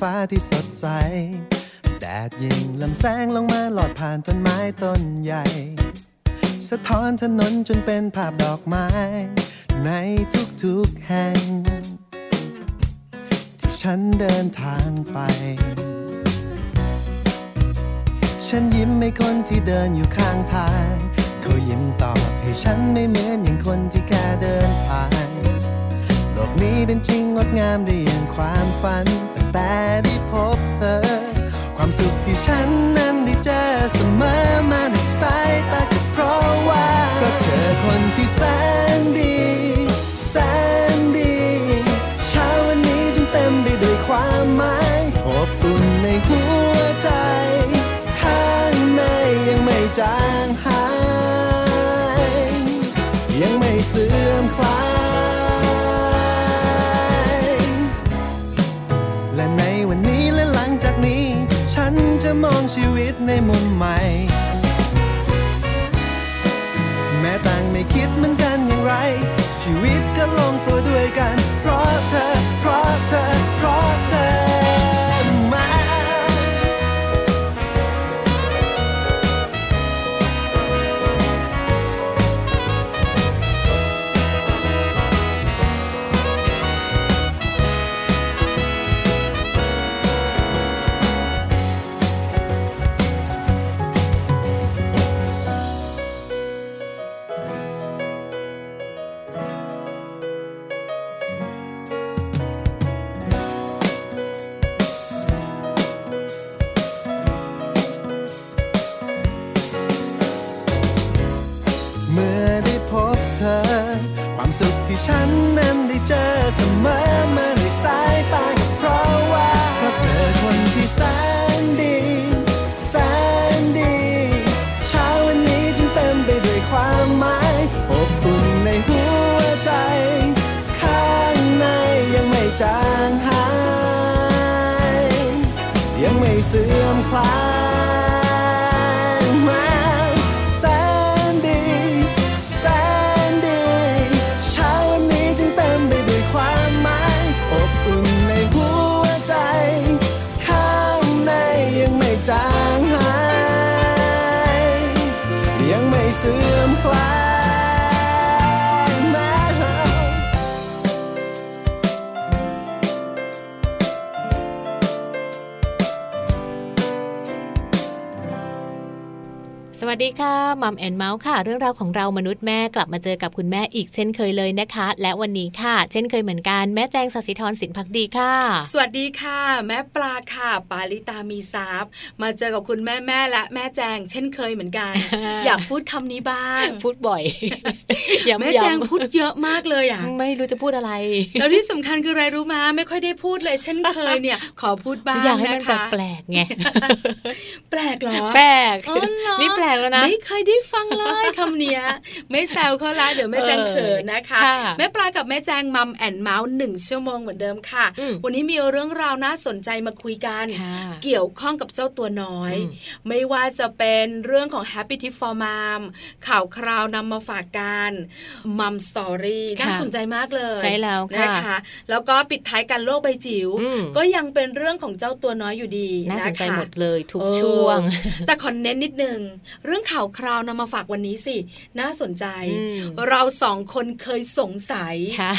ฟ้าที่สดใส แดดยิงลำแสงลงมาหลอดผ่านต้นไม้ต้นใหญ่ สะท้อนถนนจนเป็นภาพดอกไม้ ในทุกๆแห่ง ที่ฉันเดินทางไป ฉันยิ้มให้คนที่เดินอยู่ข้างทาง เขายิ้มตอบให้ฉันไม่เหมือนอย่างคนที่แค่เดินผ่านโลกนี้เป็นจริงงดงามได้อย่างความฝัน แต่ได้พบเธอ ความสุขที่ฉันนั้นได้เจอเสมอมาในสายตาก็เพราะว่าก็เธอคนที่แสน ในมุมใหม่ แอนเมาส์ค่ะ เรื่องราวของเรามนุษย์แม่กลับมาเจอกับคุณแม่อีกเช่นเคยเลยนะคะ และวันนี้ค่ะ เช่นเคยเหมือนกันแม่แจงสัสิธรสินพักดีค่ะ สวัสดีค่ะ แม่ปลาค่ะ ปาลิตามีซับมาเจอกับคุณแม่แม่และแม่แจง เช่นเคยเหมือนกัน อยากพูดคำนี้บ้าง พูดบ่อยย้ำๆแม่แจงพูดเยอะมากเลยอะไม่รู้จะพูดอะไร แล้วที่สำคัญคืออะไรรู้มาไม่ค่อยได้พูดเลย เช่นเคยเนี่ย ขอพูดบ้างอยากให้มันนะคะแปลกๆไงแปลกเหรอแปลกอ๋อเหรอนี่แปลกแล้วนะไม่เคยได้ฟังเลยคำเนี้ย ไม่แซวเขาละเดี๋ยวแม่แจงเขินนะคะค่ะแม่ปลากับแม่แจงมัมแอนเมาส์หนึ่งชั่วโมงเหมือนเดิมค่ะอืมวันนี้มีเรื่องราวน่าสนใจมาคุยกันค่ะเกี่ยวข้องกับเจ้าตัวน้อยอืมไม่ว่าจะเป็นเรื่องของ Happy Tip for Mom ข่าวคราวนำมาฝากกันมัมสตอรี่ค่ะน่าสนใจมากเลยใช่แล้วค่ะนะคะแล้วก็ปิดท้ายกันโลกใบจิ๋วอืมก็ยังเป็นเรื่องของเจ้าตัวน้อยอยู่ดีน่าสนใจะคะหมดเลยทุกเออช่วง แต่ขอเน้นนิดนึงเรื่องข่าวคราวนำมาฝากวันนี้สิ น่าสนใจอืมเราสองคนเคยสงสัยค่ะ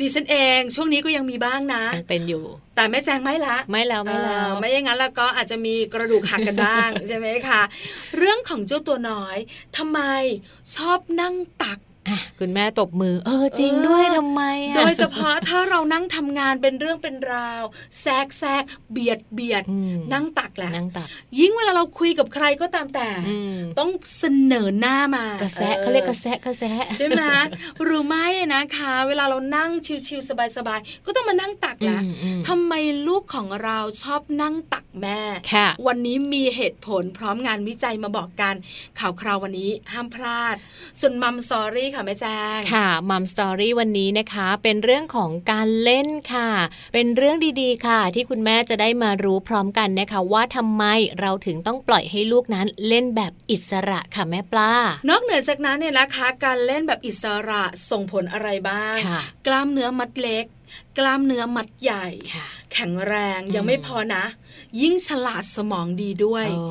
ดิฉันเอง ช่วงนี้ก็ยังมีบ้างนะ เป็นอยู่ แต่แม่แจงไม่ละ ไม่แล้วไม่แล้วเออไม่อย่างนั้นแล้วก็อาจจะมีกระดูกหักกันบ้างใช่ไหมคะ เรื่องของเจ้าตัวน้อยทำไมชอบนั่งตักอะ คุณแม่ตบมือ เออจริงด้วยเออทำไมอะโดยเฉพาะถ้าเรานั่งทำงานเป็นเรื่องเป็นราวแทรกแทรกเบียดเบียดอืมนั่งตักแหละนั่งตัก ยิ่งเวลาเราคุยกับใครก็ตามแต่อืมต้องเสนอหน้ามากระแสะออเขาเรียกกระแสะกระแสะใช่ไหมหรือไม่นะคะ เวลาเรานั่งชิวๆสบายๆก็ต้องมานั่งตักแหละอืมอืมทำไมลูกของเราชอบนั่งตักแม่ค่ะวันนี้มีเหตุผลพร้อมงานวิจัยมาบอกกัน ข่าวคราววันนี้ห้ามพลาดส่วนมัมซอรี่ค่ะแม่แจ้งค่ะมัมสตอรี่วันนี้นะคะ เป็นเรื่องของการเล่นค่ะ เป็นเรื่องดีๆค่ะ ที่คุณแม่จะได้มารู้พร้อมกันนะคะ ว่าทำไมเราถึงต้องปล่อยให้ลูกนั้นเล่นแบบอิสระค่ะแม่ปลานอกเหนือจากนั้นเนี่ยนะคะ การเล่นแบบอิสระส่งผลอะไรบ้างค่ะกล้ามเนื้อมัดเล็ก กล้ามเนื้อมัดใหญ่ค่ะแข็งแรงอืมยังไม่พอนะ ยิ่งฉลาดสมองดีด้วยโอ้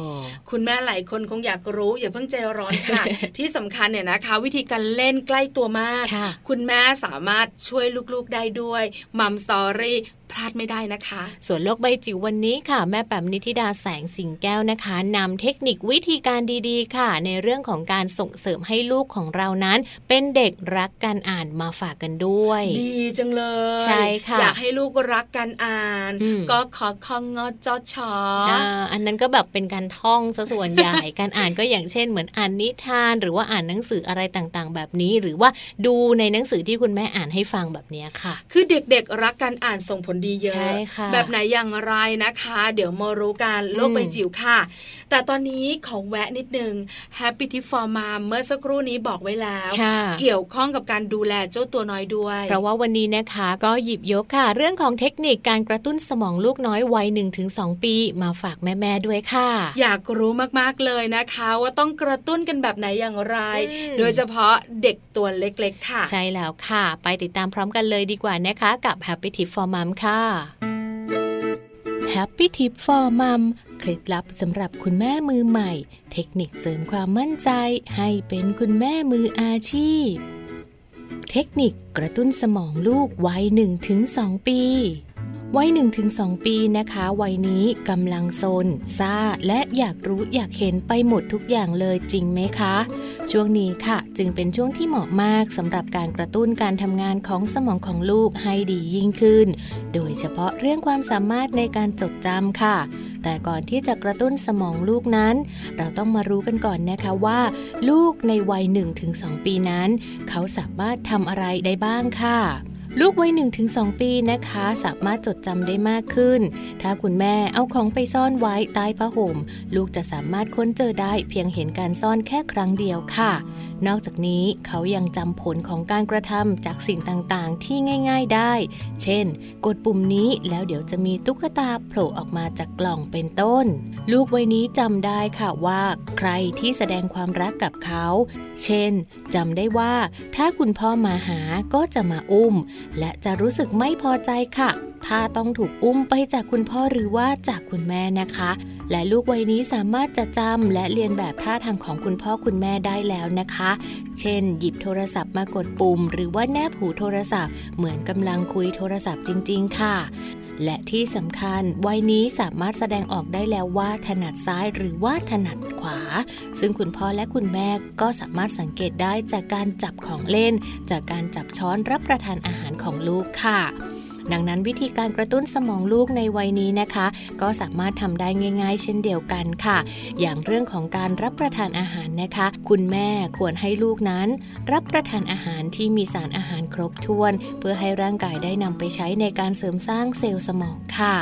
คุณแม่หลายคนคงอยากรู้ อย่าเพิ่งใจร้อนค่ะ ที่สำคัญเนี่ยนะคะ วิธีการเล่นใกล้ตัวมากค่ะคุณแม่สามารถช่วยลูกๆได้ด้วยมัมสตอรี่ พลาดไม่ได้นะคะ ส่วนโลกใบจิ๋ววันนี้ค่ะ แม่แปมนิธิดาแสงสิงแก้วนะคะนำเทคนิควิธีการดีๆ ค่ะ ในเรื่องของการส่งเสริมให้ลูกของเรานั้น เป็นเด็กรักการอ่านมาฝากกันด้วย ดีจังเลยใช่ค่ะอยากให้ลูกรักการอ่านอืมก็ขอคองงอจอชออ่าอันนั้นก็แบบเป็นการท่องซะส่วนใหญ่การอ่านก็อย่างเช่น เหมือนอ่านนิทาน หรือว่าอ่านหนังสืออะไรต่างๆ แบบนี้ หรือว่าดูในหนังสือที่คุณแม่อ่านให้ฟังแบบเนี้ยค่ะ คือเด็กๆรักการอ่านส่งผลดีเยอะใช่ค่ะแบบไหนอย่างไรนะคะ เดี๋ยวมารู้กันโลกอืมใบจิ๋วค่ะ แต่ตอนนี้ขอแวะนิดนึง Happy Tip for Mom เมื่อสักครู่นี้บอกไว้แล้วค่ะเกี่ยวข้องกับการดูแลเจ้าตัวน้อยด้วย เพราะว่าวันนี้นะคะก็หยิบยกค่ะ เรื่องของเทคนิคการกระตุ้นสมองลูกน้อยวัย 1-2 ปี มาฝากแม่ๆด้วยค่ะ อยากรู้มากๆเลยนะคะ ว่าต้องกระตุ้นกันแบบไหนอย่างไรอืมโดยเฉพาะเด็กตัวเล็กๆค่ะ ใช่แล้วค่ะ ไปติดตามพร้อมกันเลยดีกว่านะคะ กับ Happy Tip for Mom ค่ะ Happy Tip for Mom เคล็ดลับสำหรับคุณแม่มือใหม่ เทคนิคเสริมความมั่นใจให้เป็นคุณแม่มืออาชีพ เทคนิคกระตุ้นสมองลูกวัย 1-2 ปีวัย1-2 ปีนะคะ วัยนี้กำลังโซนซ่า และอยากรู้อยากเห็นไปหมดทุกอย่างเลยจริงไหมคะ ช่วงนี้ค่ะ จึงเป็นช่วงที่เหมาะมากสำหรับการกระตุ้นการทำงานของสมองของลูกให้ดียิ่งขึ้น โดยเฉพาะเรื่องความสามารถในการจดจำค่ะ แต่ก่อนที่จะกระตุ้นสมองลูกนั้น เราต้องมารู้กันก่อนนะคะว่า ลูกในวัย 1-2 ปีนั้น เขาสามารถทำอะไรได้บ้างค่ะ ลูกวัย 1-2 ปีนะคะ สามารถจดจำได้มากขึ้น ถ้าคุณแม่เอาของไปซ่อนไว้ใต้ผ้าห่ม ลูกจะสามารถค้นเจอได้เพียงเห็นการซ่อนแค่ครั้งเดียวค่ะ นอกจากนี้เขายังจำผลของการกระทำจากสิ่งต่างๆ ที่ง่าย ๆได้ เช่น กดปุ่มนี้แล้วเดี๋ยวจะมีตุ๊กตาโผล่ออกมาจากกล่องเป็นต้น ลูกวัยนี้จำได้ค่ะว่าใครที่แสดงความรักกับเขา เช่นจำได้ว่าถ้าคุณพ่อมาหาก็จะมาอุ้มและจะรู้สึกไม่พอใจค่ะ ถ้าต้องถูกอุ้มไปจากคุณพ่อหรือว่าจากคุณแม่นะคะ และลูกวัยนี้สามารถจะจำและเรียนแบบท่าทางของคุณพ่อคุณแม่ได้แล้วนะคะ เช่น หยิบโทรศัพท์มากดปุ่ม หรือว่าแนบหูโทรศัพท์ เหมือนกำลังคุยโทรศัพท์จริง ๆ ค่ะ และที่สำคัญวัยนี้สามารถแสดงออกได้แล้วว่าถนัดซ้ายหรือว่าถนัดขวา ซึ่งคุณพ่อและคุณแม่ก็สามารถสังเกตได้จากการจับของเล่น จากการจับช้อนรับประทานอาหารของลูกค่ะ ดังนั้นวิธีการกระตุ้นสมองลูกในวัยนี้นะคะ ก็สามารถทำได้ง่าย ๆ เช่นเดียวกันค่ะ อย่างเรื่องของการรับประทานอาหารนะคะ คุณแม่ควรให้ลูกนั้น รับประทานอาหารที่มีสารอาหารครบถ้วน เพื่อให้ร่างกายได้นำไปใช้ในการเสริมสร้างเซลล์สมองค่ะ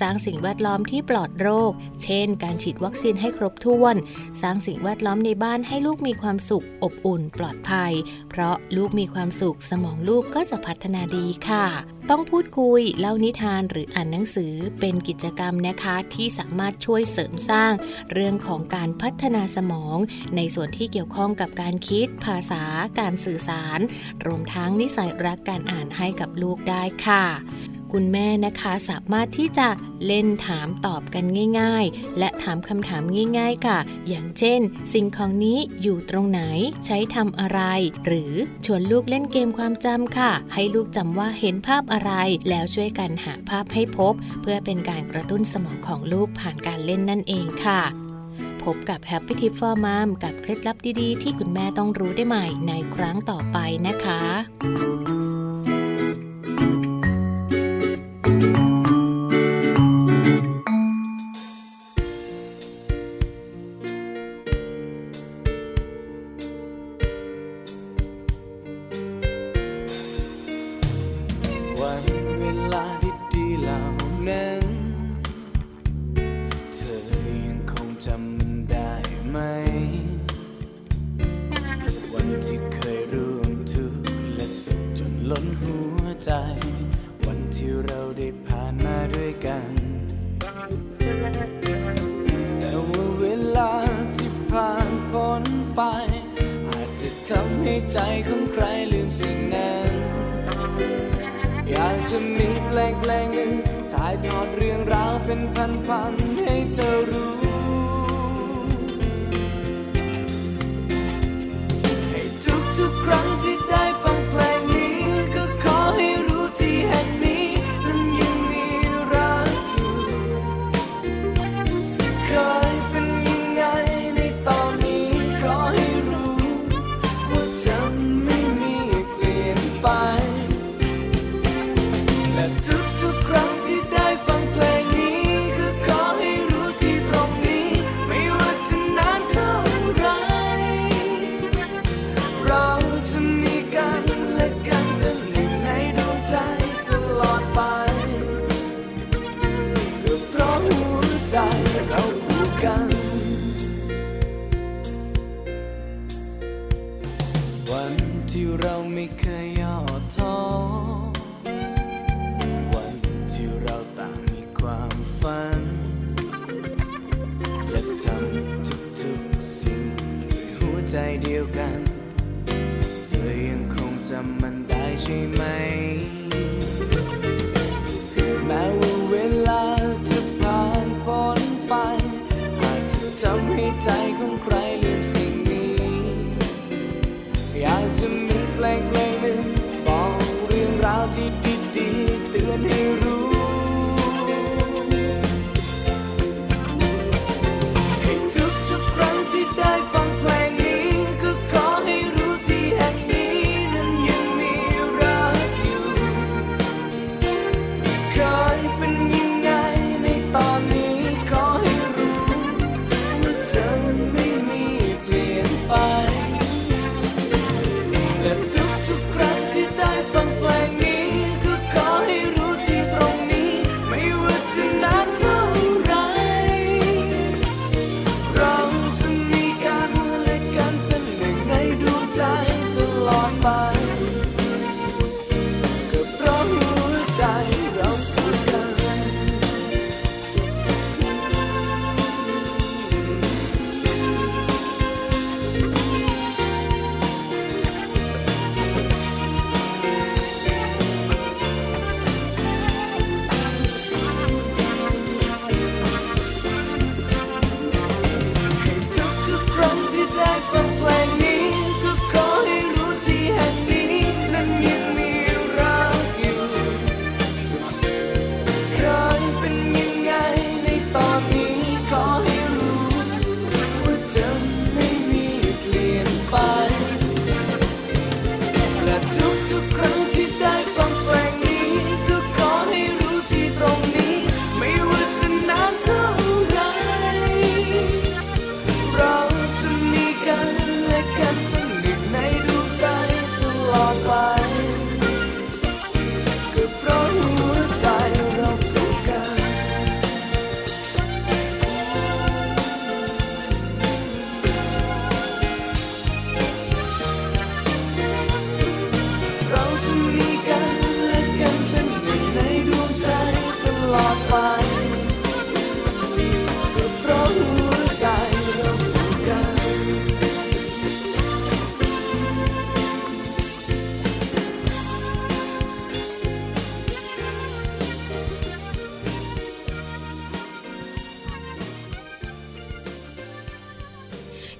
สร้างสิ่งแวดล้อมที่ปลอดโรค เช่น การฉีดวัคซีนให้ครบถ้วน สร้างสิ่งแวดล้อมในบ้านให้ลูกมีความสุข อบอุ่น ปลอดภัย เพราะลูกมีความสุขสมองลูกก็จะพัฒนาดีค่ะ ต้องพูดคุย เล่านิทานหรืออ่านหนังสือเป็นกิจกรรมนะคะที่สามารถช่วยเสริมสร้าง เรื่องของการพัฒนาสมอง ในส่วนที่เกี่ยวข้องกับการคิด ภาษา การสื่อสาร รวมทั้งนิสัยรักการอ่านให้กับลูกได้ค่ะ คุณแม่นะคะสามารถที่จะเล่นถามตอบกันง่าย ๆ และถามคำถามง่าย ๆ ค่ะ อย่างเช่น สิ่งของนี้อยู่ตรงไหน ใช้ทำอะไร หรือชวนลูกเล่นเกมความจำค่ะ ให้ลูกจำว่าเห็นภาพอะไรแล้วช่วยกันหาภาพให้พบ เพื่อเป็นการกระตุ้นสมองของลูกผ่านการเล่นนั่นเองค่ะพบกับ Happy Tip for Mom กับเคล็ดลับดี ๆ ที่คุณแม่ต้องรู้ได้ใหม่ในครั้งต่อไปนะคะ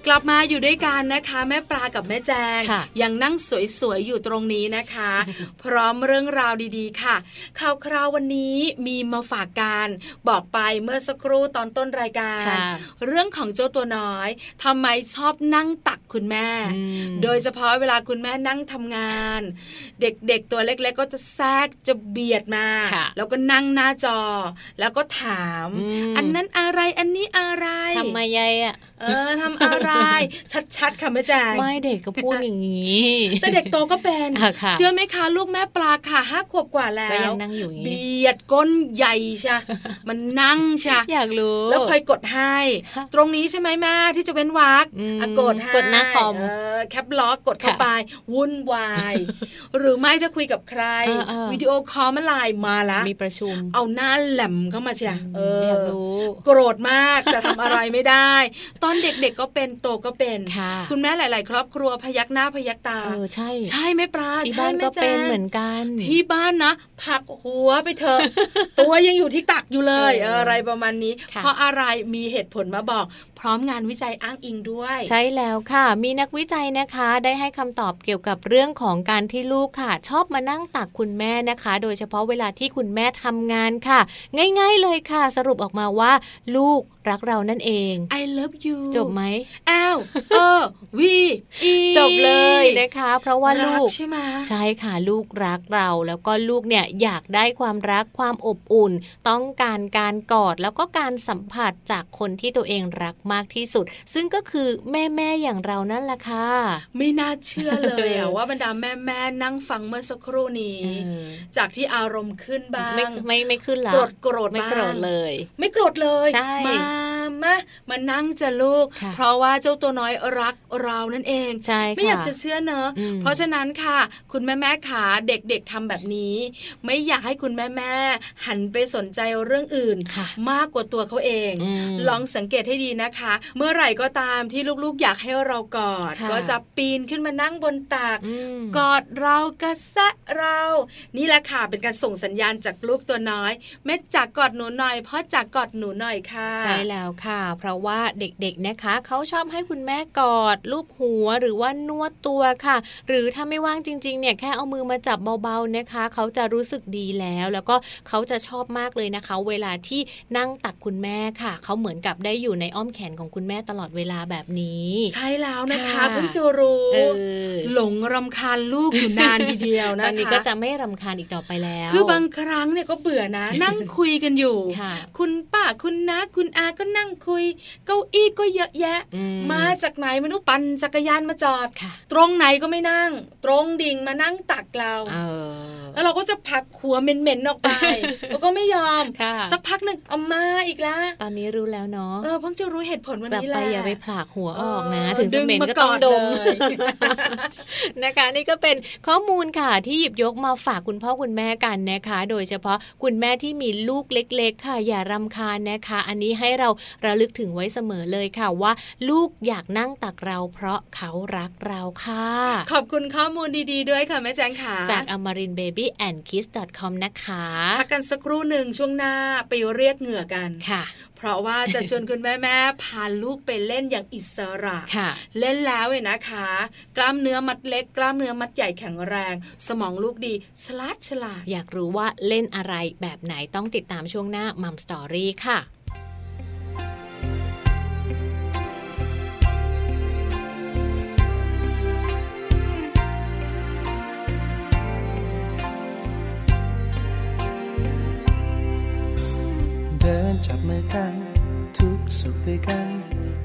กลับมาอยู่ด้วยกันนะคะ แม่ปลากับแม่แจงยังนั่งสวยๆอยู่ตรงนี้นะคะ พร้อมเรื่องราวดีๆ ค่ะ ข่าวคราววันนี้มีมาฝากการบอกไปเมื่อสักครู่ตอนต้นรายการ เรื่องของเจ้าตัวน้อย ทำไมชอบนั่งตักคุณแม่ โดยเฉพาะเวลาคุณแม่นั่งทำงาน เด็กๆตัวเล็ก ๆ ก็จะแทรกจะเบียดมา แล้วก็นั่งหน้าจอ แล้วก็ถาม อันนั้นอะไรอันนี้อะไรทำไมยายอะ เออทำอะไรชัดๆค่ะแม่แจงไม่เด็กก็พูดอย่างนี้แต่เด็กโตก็เป็นอะค่ะเชื่อไหมคะลูกแม่ปลาค่ะห้าขวบกว่าแล้ก็ยัวงนั่งอยู่อย่างนี้เบียดก้นใหญ่ใช่มันนั่งใช่อยากรู้ แล้วคอยกดให้ค่ะตรงนี้ใช่ไหมแม่ที่จะเป็นวักอืมอะกดให้กดหน้าคอมเออแคปล็อกกดเข้าค่ะไป วุ่นวาย หรือไม่ถ้าคุยกับใครเออเออวิดีโอคอลมาไลน์มาละมีประชุม เอาหน้าแหลมเข้ามาเชียเอออยากรู้ โกรธมากแต่ทำอะไรไม่ได้ตอนเด็กๆก็เป็นโตก็เป็นค่ะคุณแม่หลาย ๆ ครอบครัวพยักหน้าพยักตาเออใช่ ใช่ไหมปลาที่ใช่บ้านไหมก็แจ๊เป็นเหมือนกัน ที่บ้านนะผักหัวไปเถอะตัวยังอยู่ที่ตักอยู่เลยเอออะไรประมาณนี้ค่ะเพราะอะไรมีเหตุผลมาบอก พร้อมงานวิจัยอ้างอิงด้วย ใช่แล้วค่ะ มีนักวิจัยนะคะได้ให้คำตอบเกี่ยวกับเรื่องของการที่ลูกค่ะ ชอบมานั่งตักคุณแม่นะคะ โดยเฉพาะเวลาที่คุณแม่ทำงานค่ะ ง่าย ๆ เลยค่ะ สรุปออกมาว่าลูกรักเรานั่นเอง I love you จบไหม L เออ V E จบเลยนะคะ เพราะว่ารัลูกใช่ไหมใช่ค่ะลูกรักเรา แล้วก็ลูกเนี่ยอยากได้ความรักความอบอุ่น ต้องการการกอดแล้วก็การสัมผัสจากคนที่ตัวเองรักมากที่สุด ซึ่งก็คือแม่แม่ๆอย่างเรานั่นแหละค่ะ ไม่น่าเชื่อเลยอะว่าบรรดาแม่แม่ๆนั่งฟังเมื่อสักครู่นี้เออจากที่อารมณ์ขึ้นบ้างไม่ไม่ไม่ขึ้นละโกรธโกรธไม่บ้างโกรธเลย ไม่โกรธเลยใช่ มามามานั่งจะลูกค่ะเพราะว่าเจ้าตัวน้อยรักเรานั่นเองใช่ค่ะไม่อยากจะเชื่อเนอะอืมเพราะฉะนั้นค่ะ คุณแม่แม่ขาเด็กๆทำแบบนี้ ไม่อยากให้คุณแม่แม่ๆหันไปสนใจเรื่องอื่นค่ะมากกว่าตัวเขาเองอืมลองสังเกตให้ดีนะคะ เมื่อไหร่ก็ตามที่ลูกๆ อยากให้เรากอดค่ะก็จะปีนขึ้นมานั่งบนตักอืมกอดเรากระแซะเรา นี่แหละค่ะเป็นการส่งสัญญาณจากลูกตัวน้อยแม่จากกอดหนูหน่อยพ่อจากกอดหนูหน่อยค่ะ ใช่แล้วค่ะเพราะว่าเด็กๆนะคะเขาชอบให้คุณแม่กอดลูบหัวหรือว่านวดตัวค่ะ หรือถ้าไม่ว่างจริงๆเนี่ยแค่เอามือมาจับเบาๆนะคะ เขาจะรู้สึกดีแล้ว แล้วก็เขาจะชอบมากเลยนะคะ เวลาที่นั่งตักคุณแม่ค่ะ เขาเหมือนกับได้อยู่ในอ้อมแขนของคุณแม่ตลอดเวลาแบบนี้ ใช่แล้วนะคะค่ะเพิ่งจะรู้เออหลงรำคาญลูกอยู่นานทีเดียวตนะคะอนนี้ก็จะไม่รำคาญอีกต่อไปแล้ว คือบางครั้งเนี่ยก็เบื่อนะ นั่งคุยกันอยู่ค่ะคุณป้าคุณน้าคุณอาก็นั่งคุย เก้าอี้ก็เยอะแยะอืมมาจากไหนไม่รู้ปั่นจักรยานมาจอดค่ะตรงไหนก็ไม่นั่ง ตรงดิ่งมานั่งตักเราเออแล้วเราก็จะผลักหัวเหม็นๆออกไปแล้วก็ไม่ยอมค่ะสักพักหนึ่งเอามาอีกแล้ว ตอนนี้รู้แล้วเนาะเออเพิ่งจะรู้เหตุผลวันกลับนี้แหไปละอย่าไปผลักหัวออกนะเออถึงจะเหม็นดึงมาก็ต้องดมก่อนเลยนะคะ นี่ก็เป็นข้อมูลค่ะที่หยิบยกมาฝากคุณพ่อคุณแม่กันนะคะ โดยเฉพาะคุณแม่ที่มีลูกเล็ก ๆ ค่ะอย่ารำคาญนะคะ อันนี้ให้เราระลึกถึงไว้เสมอเลยค่ะว่า ลูกอยากนั่งตักเราเพราะเขารักเราค่ะ ขอบคุณข้อมูลดีๆด้วยค่ะแม่แจงขาจาก amarin baby and kiss com นะคะพักกันสักครู่หนึ่งช่วงหน้าไปเรียกเหงื่อกันค่ะเพราะว่าจะชวนคุณแม่แม่ๆพาลูกไปเล่นอย่างอิสระค่ะเล่นแล้วเว้ยนะคะ กล้ามเนื้อมัดเล็ก กล้ามเนื้อมัดใหญ่แข็งแรง สมองลูกดี ฉลาดฉลาด อยากรู้ว่าเล่นอะไรแบบไหนต้องติดตามช่วงหน้ามัมสตอรี่ค่ะ เดินจับมือกัน ทุกสุขด้วยกัน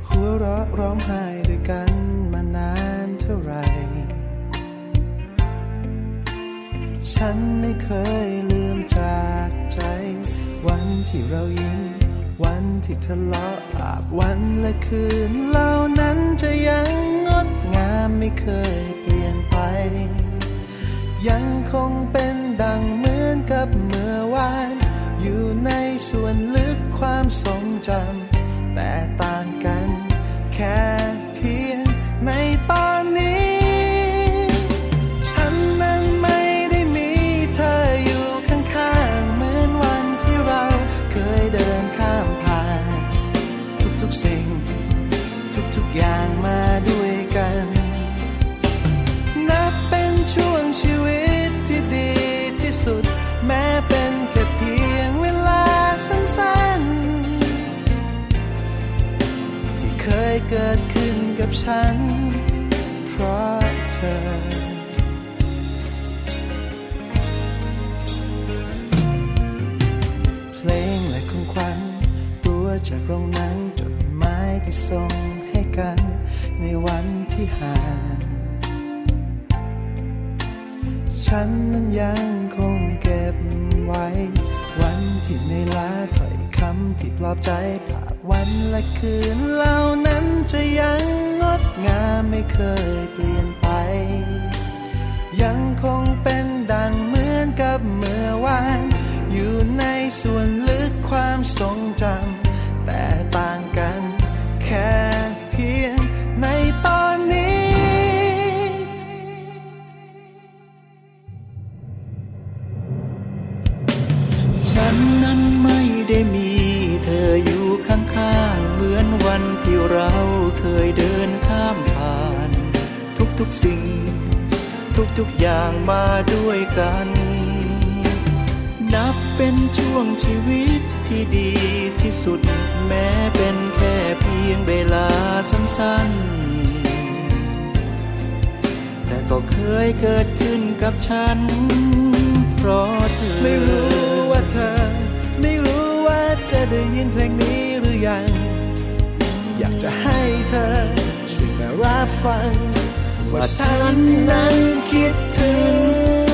หัวเราะร้องไห้ด้วยกันมานานเท่าไหร่ฉันไม่เคยลืมจากใจ วันที่เรายิ้ม วันที่ทะเลาะอาบวันและคืนเหล่านั้นจะยังงดงามไม่เคยเปลี่ยนไป ยังคงเป็นดังเหมือนกับเมื่อวาน อยู่ในส่วนลึกความทรงจำแต่ต่างกันแค่เพียงในตอน ฉัน เพราะเธอ เพลงและของขวัญตัวจากโรงหนังจดหมายที่ส่งให้กัน ในวันที่ห่างฉันนั้นยังคงเก็บไว้ วันที่ในลาถอยำที่ปลอบใจภาพวันและคืนเหล่านั้นจะยังงดงามไม่เคยเปลี่ยนไป ยังคงเป็นดังเหมือนกับเมื่อวาน อยู่ในส่วนลึกความทรงจำ ทุกสิ่ง ทุกๆอย่างมาด้วยกัน นับเป็นช่วงชีวิตที่ดีที่สุด แม้เป็นแค่เพียงเวลาสั้นๆ แต่ก็เคยเกิดขึ้นกับฉัน เพราะเธอไม่รู้ว่าเธอ ไม่รู้ว่าจะได้ยินเพลงนี้หรือยัง อยากจะให้เธอช่วยมารับฟัง ว่าฉันนั้นคิดถึง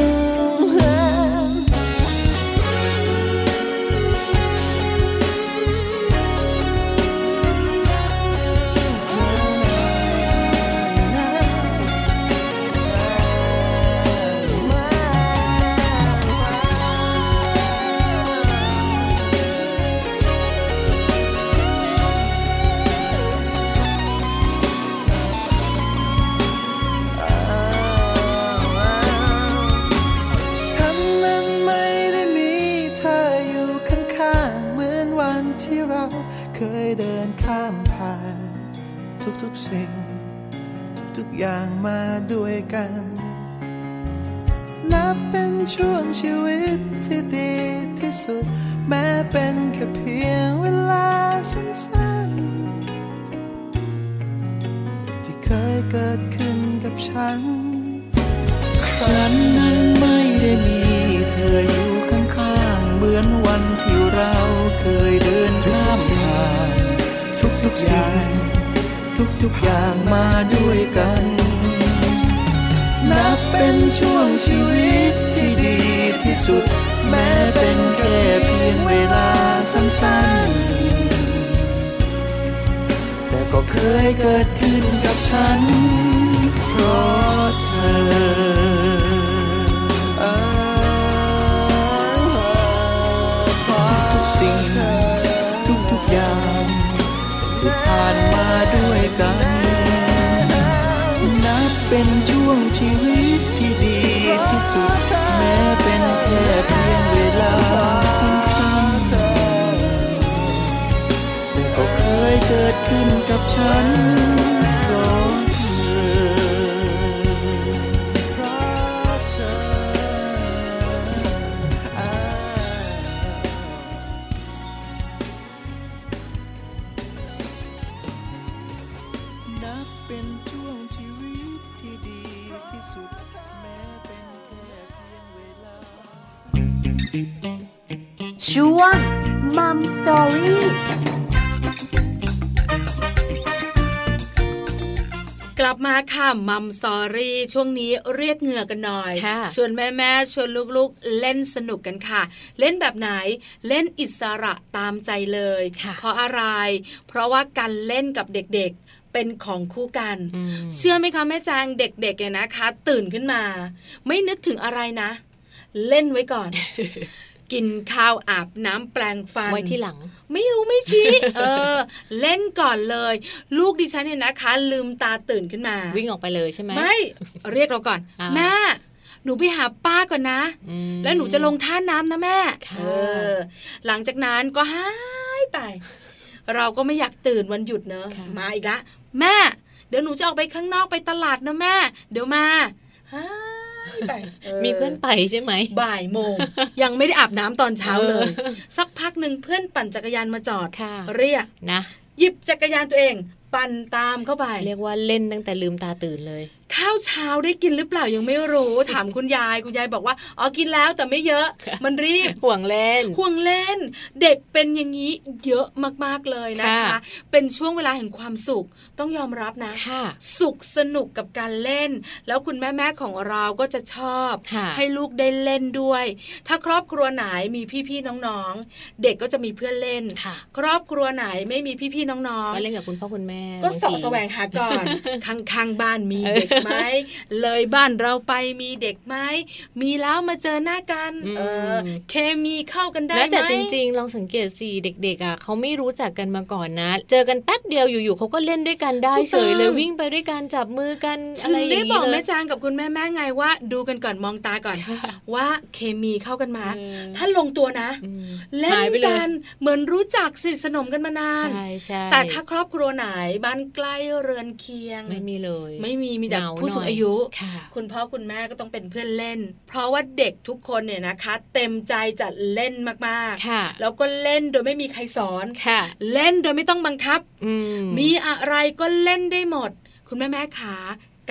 อย่างมาด้วยกันนับเป็นช่วงชีวิตที่ดีที่สุด แม้เป็นแค่เพียงเวลาสั้นๆ ที่เคยเกิดขึ้นกับฉัน ฉันนั้นไม่ได้มีเธออยู่ข้างๆ เหมือนวันที่เราเคยเดินข้ามผ่านทุกๆอย่างทุกๆอย่างมาด้วยกัน เป็นช่วงชีวิตที่ดีที่สุด แม้เป็นแค่เพียงเวลาสั้นๆ แต่ก็เคยเกิดขึ้นกับฉัน เพราะเธอ เป็นช่วงชีวิตที่ดีที่สุด แม้เป็นแค่เพียงเวลาสั้นๆแต่ก็เคยเกิดขึ้นกับฉัน ช่วง Mom Storyกลับมาค่ะ Mom Story ช่วงนี้เรียกเหงื่อกันหน่อยค่ะชวนแม่แม่ๆชวนลูกๆ เล่นสนุกกันค่ะ เล่นแบบไหนเล่นอิสระตามใจเลยค่ะเพราะอะไร เพราะว่าการเล่นกับเด็กๆเป็นของคู่กันอืมเชื่อไหมคะแม่แจงเด็กๆเนี่ยนะคะ ตื่นขึ้นมา ไม่นึกถึงอะไรนะ เล่นไว้ก่อน กินข้าวอาบน้ำแปลงฟันไว้ที่หลัง ไม่รู้ไม่ชี้เออ เล่นก่อนเลย ลูกดิฉันเนี่ยนะคะ ลืมตาตื่นขึ้นมา วิ่งออกไปเลยใช่ไหมไม่เรียกเราก่อนอ่าแม่หนูไปหาป้าก่อนนะอืมแล้วหนูจะลงท่าน้ำนะแม่ค่ะเออหลังจากนั้นก็หายไป เราก็ไม่อยากตื่นวันหยุดเนอะค่ะมาอีกละ แม่ เดี๋ยวหนูจะออกไปข้างนอกไปตลาดนะแม่ เดี๋ยวมาหาย ไปมีเพื่อนไปใช่ไหม บ่ายโมง ยังไม่ได้อาบน้ำตอนเช้าเลยเออสักพักหนึ่งเพื่อนปั่นจักรยานมาจอดค่ะเรียกนะ หยิบจักรยานตัวเอง ปั่นตามเข้าไป เรียกว่าเล่นตั้งแต่ลืมตาตื่นเลย ข้าวเช้าได้กินหรือเปล่ายังไม่รู้ถามคุณยายคุณยายบอกว่าอ๋อกินแล้วแต่ไม่เยอะ มันรีบห่วงเล่น ห่วงเล่น เด็กเป็นอย่างนี้เยอะมากๆเลยนะคะค่ะเป็นช่วงเวลาแห่งความสุขต้องยอมรับนะค่ะสุขสนุกกับการเล่น แล้วคุณแม่แม่ๆของเราก็จะชอบค่ะให้ลูกได้เล่นด้วย ถ้าครอบครัวไหนมีพี่ๆน้องๆ เด็กก็จะมีเพื่อนเล่นค่ะครอบครัวไหนไม่มีพี่ๆน้องก็เล่นกับคุณพ่อคุณแม่ๆก็เสาะบางทีแสวงหาก่อนข้างๆบ้านมีเด็กไหมเลยบ้านเราไปมีเด็กไหมมีแล้วมาเจอหน้ากันอืมเออเคมีเข้ากันได้แล้วไหมแต่จริง ๆ ลองสังเกตสิเด็กๆอะเขาไม่รู้จักกันมาก่อนนะ เจอกันแป๊บเดียวอยู่ๆเขาก็เล่นด้วยกันได้ถูกเฉต้องยเลยวิ่งไปด้วยกันจับมือกันถึอะไรงอย่าได้งบนี้อกเลแม่ยจางกับคุณแม่แม่ไงว่า ดูกันก่อนมองตาก่อนค่ะว่าเคมีเข้ากันมาเออถ้าลงตัวนะอืมเล่นหายไปเลยกันเหมือนรู้จักสนิทสนมกันมานานใช่ใช่แต่ถ้าครอบครัวไหนบ้านใกล้เรือนเคียง ไม่มีเลย ไม่มีมีแต่เหงาผู้สูงหน่อยอายุค่ะคุณพ่อคุณแม่ก็ต้องเป็นเพื่อนเล่น เพราะว่าเด็กทุกคนเนี่ยนะคะ เต็มใจจะเล่นมากค่ะๆแล้วก็เล่นโดยไม่มีใครสอนค่ะเล่นโดยไม่ต้องบังคับอืมมีอะไรก็เล่นได้หมด คุณแม่แม่ขา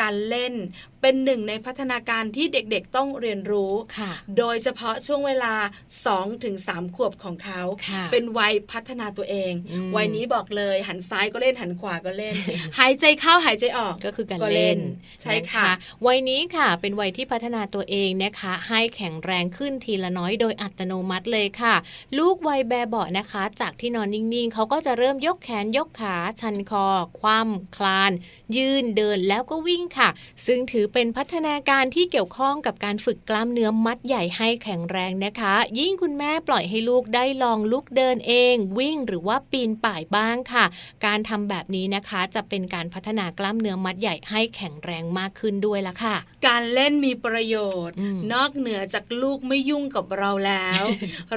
การเล่นเป็นหนึ่งในพัฒนาการที่เด็กๆต้องเรียนรู้ค่ะโดยเฉพาะช่วงเวลา 2-3ถึงขวบของเขาค่ะเป็นวัยพัฒนาตัวเองอืมวัยนี้บอกเลยหันซ้ายก็เล่นหันขวาก็เล่น หายใจเข้าหายใจออกก็คือการก็เล่น ใช่ค่ะนวัยนี้ค่ะ เป็นวัยที่พัฒนาตัวเองนะคะ ให้แข็งแรงขึ้นทีละน้อยโดยอัตโนมัติเลยค่ะ ลูกวัยแบบเบาะนะคะ จากที่นอนนิ่งๆเขาก็จะเริ่มยกแขนยกขาชันคอ คว่ำคลาน ยืนเดินแล้วก็วิ่งค่ะ ซึ่งถือเป็นพัฒนาการที่เกี่ยวข้องกับการฝึกกล้ามเนื้อมัดใหญ่ให้แข็งแรงนะคะ ยิ่งคุณแม่ปล่อยให้ลูกได้ลองลุกเดินเอง วิ่งหรือว่าปีนป่ายบ้างค่ะ การทำแบบนี้นะคะจะเป็นการพัฒนากล้ามเนื้อมัดใหญ่ให้แข็งแรงมากขึ้นด้วยละค่ะ การเล่นมีประโยชน์อืมนอกเหนือจากลูกไม่ยุ่งกับเราแล้ว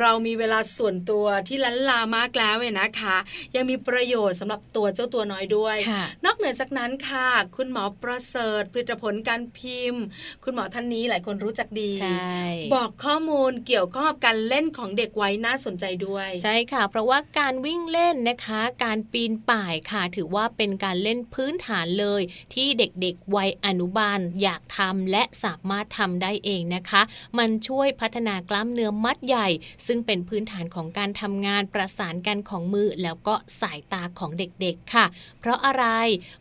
เรามีเวลาส่วนตัวที่ล้นลามากแล้วเนี่ยนะคะ ยังมีประโยชน์สำหรับตัวเจ้าตัวน้อยด้วยค่ะนอกเหนือจากนั้นค่ะ คุณหมอประเสริฐผลิตผลการพิมพ์ คุณหมอท่านนี้หลายคนรู้จักดีใช่บอกข้อมูลเกี่ยวข้องกับการเล่นของเด็กไว้น่าสนใจด้วย ใช่ค่ะ เพราะว่าการวิ่งเล่นนะคะ การปีนป่ายค่ะ ถือว่าเป็นการเล่นพื้นฐานเลย ที่เด็กๆวัยอนุบาลอยากทำและสามารถทำได้เองนะคะ มันช่วยพัฒนากล้ามเนื้อมัดใหญ่ ซึ่งเป็นพื้นฐานของการทำงานประสานกันของมือแล้วก็สายตาของเด็กๆค่ะ เพราะอะไร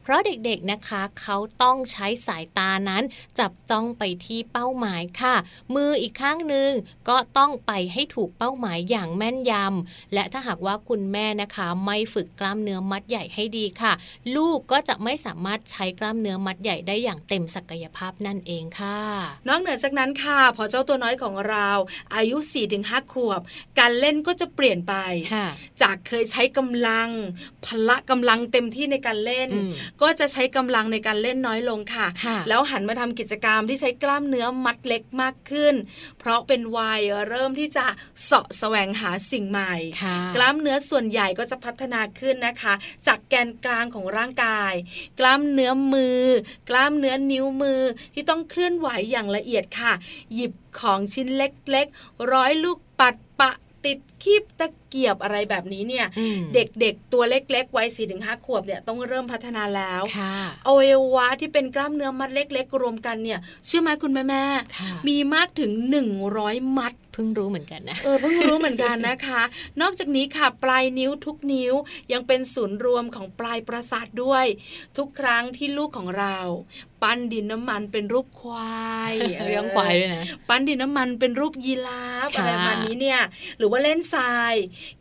เพราะเด็กๆนะคะเขาต้องใช้สายตานั้นจับจ้องไปที่เป้าหมายค่ะ มืออีกข้างหนึ่งก็ต้องไปให้ถูกเป้าหมายอย่างแม่นยำและถ้าหากว่าคุณแม่นะคะ ไม่ฝึกกล้ามเนื้อมัดใหญ่ให้ดีค่ะ ลูกก็จะไม่สามารถใช้กล้ามเนื้อมัดใหญ่ได้อย่างเต็มศักยภาพนั่นเองค่ะ นอกเหนือจากนั้นค่ะ พอเจ้าตัวน้อยของเรา อายุ4-5ขวบ การเล่นก็จะเปลี่ยนไปค่ะจากเคยใช้กำลัง พละกำลังเต็มที่ในการเล่นอืมก็จะใช้กำลังในการเล่นน้อยลงค่ะค่ะแล้วหันมาทำกิจกรรมที่ใช้กล้ามเนื้อมัดเล็กมากขึ้น เพราะเป็นวัยเริ่มที่จะเสาะแสวงหาสิ่งใหม่ค่ะกล้ามเนื้อส่วนใหญ่ก็จะพัฒนาขึ้นนะคะ จากแกนกลางของร่างกาย กล้ามเนื้อมือ กล้ามเนื้อนิ้วมือที่ต้องเคลื่อนไหวอย่างละเอียดค่ะ หยิบของชิ้นเล็กๆ ร้อยลูกปัดปะติด คีบตะเกียบอะไรแบบนี้เนี่ยอืมเด็กๆตัวเล็กๆวัย4ีถึงหขวบเนี่ยต้องเริ่มพัฒนาแล้วค่ะอวัยวะที่เป็นกล้ามเนื้อมัดเล็ก ๆ รวมกันเนี่ยเชื่อไหมคุณแม่แม่ๆค่ะมีมากถึง 100 มัดเพิ่งรู้เหมือนกันนะเออเพิ่งรู้เหมือนกันนะคะ นอกจากนี้ค่ะปลายนิ้วทุกนิ้วยังเป็นศูนย์รวมของปลายประสาทด้วย ทุกครั้งที่ลูกของเราปั้นดินน้ำมันเป็นรูปควายเลี้ยงควายด้วยนะปั้นดินน้ำมันเป็นรูปยีราฟค่ะอะไรประมาณนี้เนี่ย หรือว่าเล่นทราย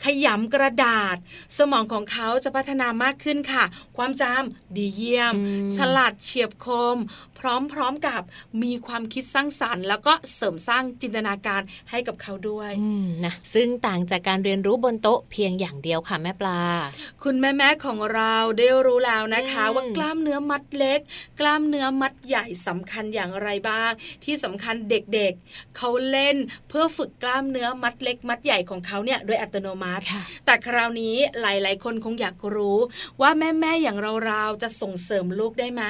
ขยำกระดาษ สมองของเขาจะพัฒนามากขึ้นค่ะ ความจำดีเยี่ยมอืมฉลาดเฉียบคม พร้อมๆกับมีความคิดสร้างสรรค์ แล้วก็เสริมสร้างจินตนาการให้กับเขาด้วยอืมนะซึ่งต่างจากการเรียนรู้บนโต๊ะเพียงอย่างเดียวค่ะแม่ปลา คุณแม่แม่ๆของเราได้รู้แล้วนะคะอืมว่ากล้ามเนื้อมัดเล็ก กล้ามเนื้อมัดใหญ่สำคัญอย่างไรบ้าง ที่สำคัญเด็กๆ เขาเล่นเพื่อฝึกกล้ามเนื้อมัดเล็ก มัดใหญ่ของเขาเนี่ยโดยอัตโนมัติค่ะแต่คราวนี้หลายๆ คนคงอยากรู้ ว่าแม่ๆอย่างเราๆจะส่งเสริมลูกได้ไหม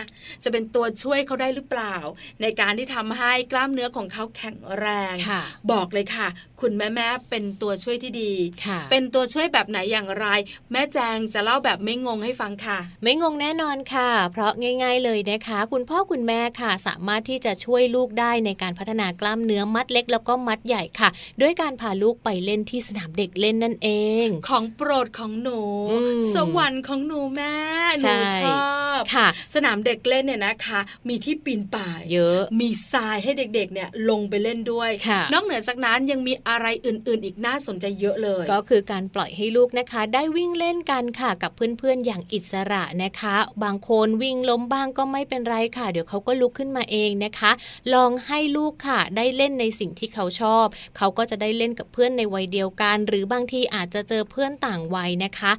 จะเป็นตัวช่วยเขาได้หรือเปล่า ในการที่ทำให้กล้ามเนื้อของเขาแข็งแรงค่ะบอกเลยค่ะ คุณแม่แม่ๆเป็นตัวช่วยที่ดีค่ะเป็นตัวช่วยแบบไหนอย่างไร แม่แจงจะเล่าแบบไม่งงให้ฟังค่ะ ไม่งงแน่นอนค่ะ เพราะง่าย ๆเลยนะคะ คุณพ่อคุณแม่ค่ะ สามารถที่จะช่วยลูกได้ในการพัฒนากล้ามเนื้อมัดเล็ก แล้วก็มัดใหญ่ค่ะ ด้วยการพาลูกไปเล่นที่สนามเด็กเล่นนั่นเอง ของโปรดของหนูอืมสวรรค์ของหนูแม่หใช่นูชอบค่ะ สนามเด็กเล่นเนี่ยนะคะ มีที่ปีนป่าย เยอะ มีทรายให้เด็กๆเนี่ยลงไปเล่นด้วยค่ะนอกเหนือจากนั้นยังมีอะไรอื่นๆ อีกน่าสนใจเยอะเลย ก็คือการปล่อยให้ลูกนะคะ ได้วิ่งเล่นกันค่ะกับเพื่อนๆอย่างอิสระนะคะ บางคนวิ่งล้มบ้างก็ไม่เป็นไรค่ะ เดี๋ยวเขาก็ลุกขึ้นมาเองนะคะ ลองให้ลูกค่ะ ได้เล่นในสิ่งที่เขาชอบ เขาก็จะได้เล่นกับเพื่อนในวัยเดียวกัน หรือบางทีอาจจะเจอเพื่อนต่างวัยนะคะ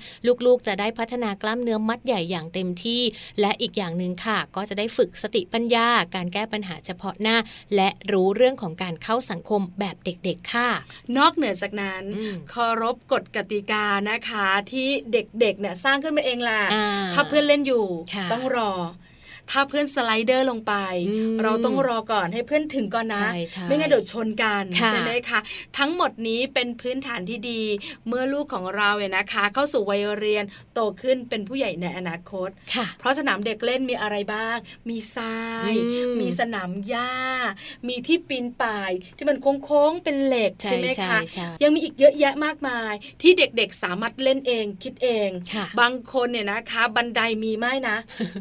ลูกๆจะได้พัฒนากล้ามเนื้อมัดใหญ่อย่างเต็มที่ และอีกอย่างหนึ่งค่ะ ก็จะได้ฝึกสติปัญญา การแก้ปัญหาเฉพาะหน้า และรู้เรื่องของการเข้าสังคมแบบเด็กๆค่ะ นอกเหนือจากนั้นอืมเคารพกฎกติกานะคะที่เด็กๆเนี่ยสร้างขึ้นมาเองแหละอ่าถ้าเพื่อนเล่นอยู่ค่ะต้องรอ ถ้าเพื่อนสไลเดอร์ลงไปอืมเราต้องรอก่อนให้เพื่อนถึงก่อนนะใช่ใช่ไม่งั้นเดี๋ยวชนกันค่ะใช่ไหมคะ ทั้งหมดนี้เป็นพื้นฐานที่ดี เมื่อลูกของเราเนี่ยนะคะ เข้าสู่วัยเรียนโตขึ้นเป็นผู้ใหญ่ในอนาคตค่ะเพราะสนามเด็กเล่นมีอะไรบ้าง มีทรายอืมมีสนามหญ้า มีที่ปีนป่ายที่มันโค้งๆเป็นเหล็กใช่ใช่ไหมใช่คะใช่ยังมีอีกเยอะแยะมากมายที่เด็กๆสามารถเล่นเองคิดเองค่ะบางคนเนี่ยนะคะ บันไดมีไหมนะ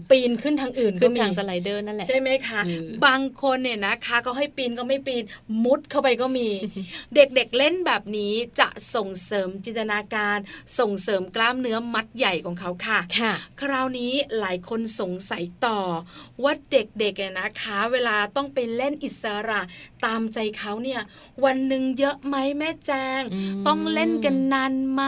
ปีนขึ้นทางอื่นขึ้ก็นมีทางสไลเดอร์นั่นแหละใช่ไหมคะเออบางคนเนี่ยนะคะเขาให้ปีนก็ไม่ปีนมุดเข้าไปก็มี เด็กๆเล่นแบบนี้จะส่งเสริมจินตนาการ ส่งเสริมกล้ามเนื้อมัดใหญ่ของเขาค่ะค่ะคราวนี้หลายคนสงสัยต่อ ว่าเด็กๆเนี่ยนะคะ เวลาต้องไปเล่นอิสระตามใจเขาเนี่ยวันหนึ่งเยอะไหมแม่แจงอืมต้องเล่นกันนานไหม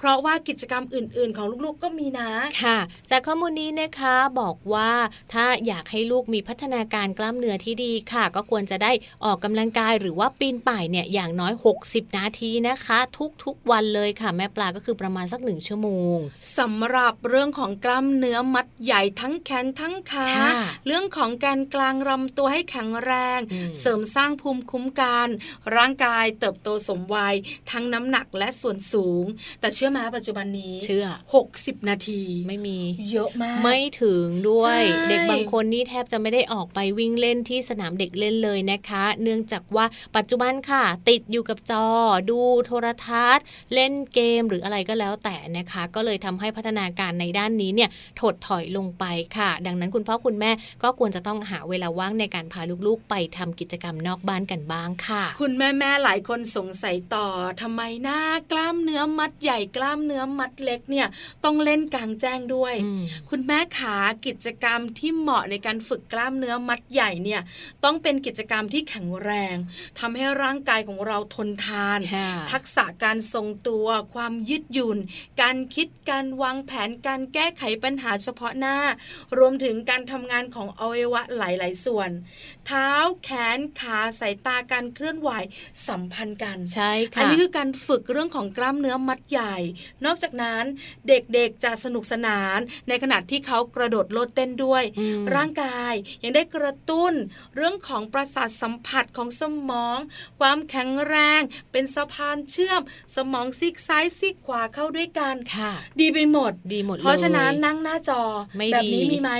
เพราะว่ากิจกรรมอื่น ๆ ของลูกๆก็มีนะค่ะ จากข้อมูลนี้นะคะบอกว่าถ้าอยากให้ลูกมีพัฒนาการกล้ามเนื้อที่ดีค่ะ ก็ควรจะได้ออกกำลังกายหรือว่าปีนป่ายเนี่ยอย่างน้อย 60 นาทีนะคะ ทุกๆวันเลยค่ะ แม่ปลาก็คือประมาณสักหนึ่งชั่วโมงสำหรับเรื่องของกล้ามเนื้อมัดใหญ่ทั้งแขนทั้งขาค่ะเรื่องของการกลางลำตัวให้แข็งแรงอืมเสริมสร้างภูมิคุ้มกันร่างกายเติบโตสมวัยทั้งน้ำหนักและส่วนสูง แต่เชื่อไหมปัจจุบันนี้เชื่อ 60 นาทีไม่มี เยอะมาก ไม่ถึงด้วยใช่เด็กบางคนนี่แทบจะไม่ได้ออกไปวิ่งเล่นที่สนามเด็กเล่นเลยนะคะ เนื่องจากว่าปัจจุบันค่ะ ติดอยู่กับจอดูโทรทัศน์ เล่นเกมหรืออะไรก็แล้วแต่นะคะ ก็เลยทำให้พัฒนาการในด้านนี้เนี่ยถดถอยลงไปค่ะ ดังนั้นคุณพ่อคุณแม่ก็ควรจะต้องหาเวลาว่างในการพาลูกๆ ไปทำกิจกรรมนอกบ้านกันบ้างค่ะ คุณแม่แม่ๆหลายคนสงสัยต่อทำไมหน้ากล้ามเนื้อมัดใหญ่กล้ามเนื้อมัดเล็กเนี่ยต้องเล่นกลางแจ้งด้วยอืมคุณแม่ขากิจกรรมที่เหมาะในการฝึกกล้ามเนื้อมัดใหญ่เนี่ยต้องเป็นกิจกรรมที่แข็งแรงทำให้ร่างกายของเราทนทานค่ะทักษะการทรงตัวความยืดหยุ่น การคิดการวางแผนการแก้ไขปัญหาเฉพาะหน้า รวมถึงการทำงานของอวัยวะหลาย ๆ ส่วน เท้าแขนขาสายตาการเคลื่อนไหวสัมพันธ์กันใช่อัค่ะนี้คือการฝึกเรื่องของกล้ามเนื้อมัดใหญ่นอกจากนั้นเด็กๆจะสนุกสนาน ในขณะที่เขากระโดดโลดเต้นด้วยอืมร่างกายยังได้กระตุ้นเรื่องของประสาทสัมผัสของสมอง ความแข็งแรง เป็นสะพานเชื่อม สมองซีกซ้ายซีกขวาเข้าด้วยกันค่ะ ดีไปหมดดีหมดเลยเพราะฉะนั้นนั่งหน้าจอไม่แบบนี้ดีมีไหม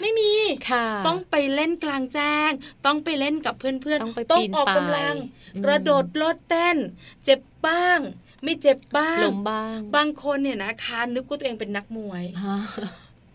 ไม่มีค่ะ ต้องไปเล่นกลางแจ้ง ต้องไปเล่นกับเพื่อนต้องไปๆต้องปีนออกกำลังป่ายอืมกระโดดโลดเต้น เจ็บบ้าง ไม่เจ็บบ้างลมบ้าง บางคนเนี่ยนะคะนึกว่าตัวเองเป็นนักมวยฮะ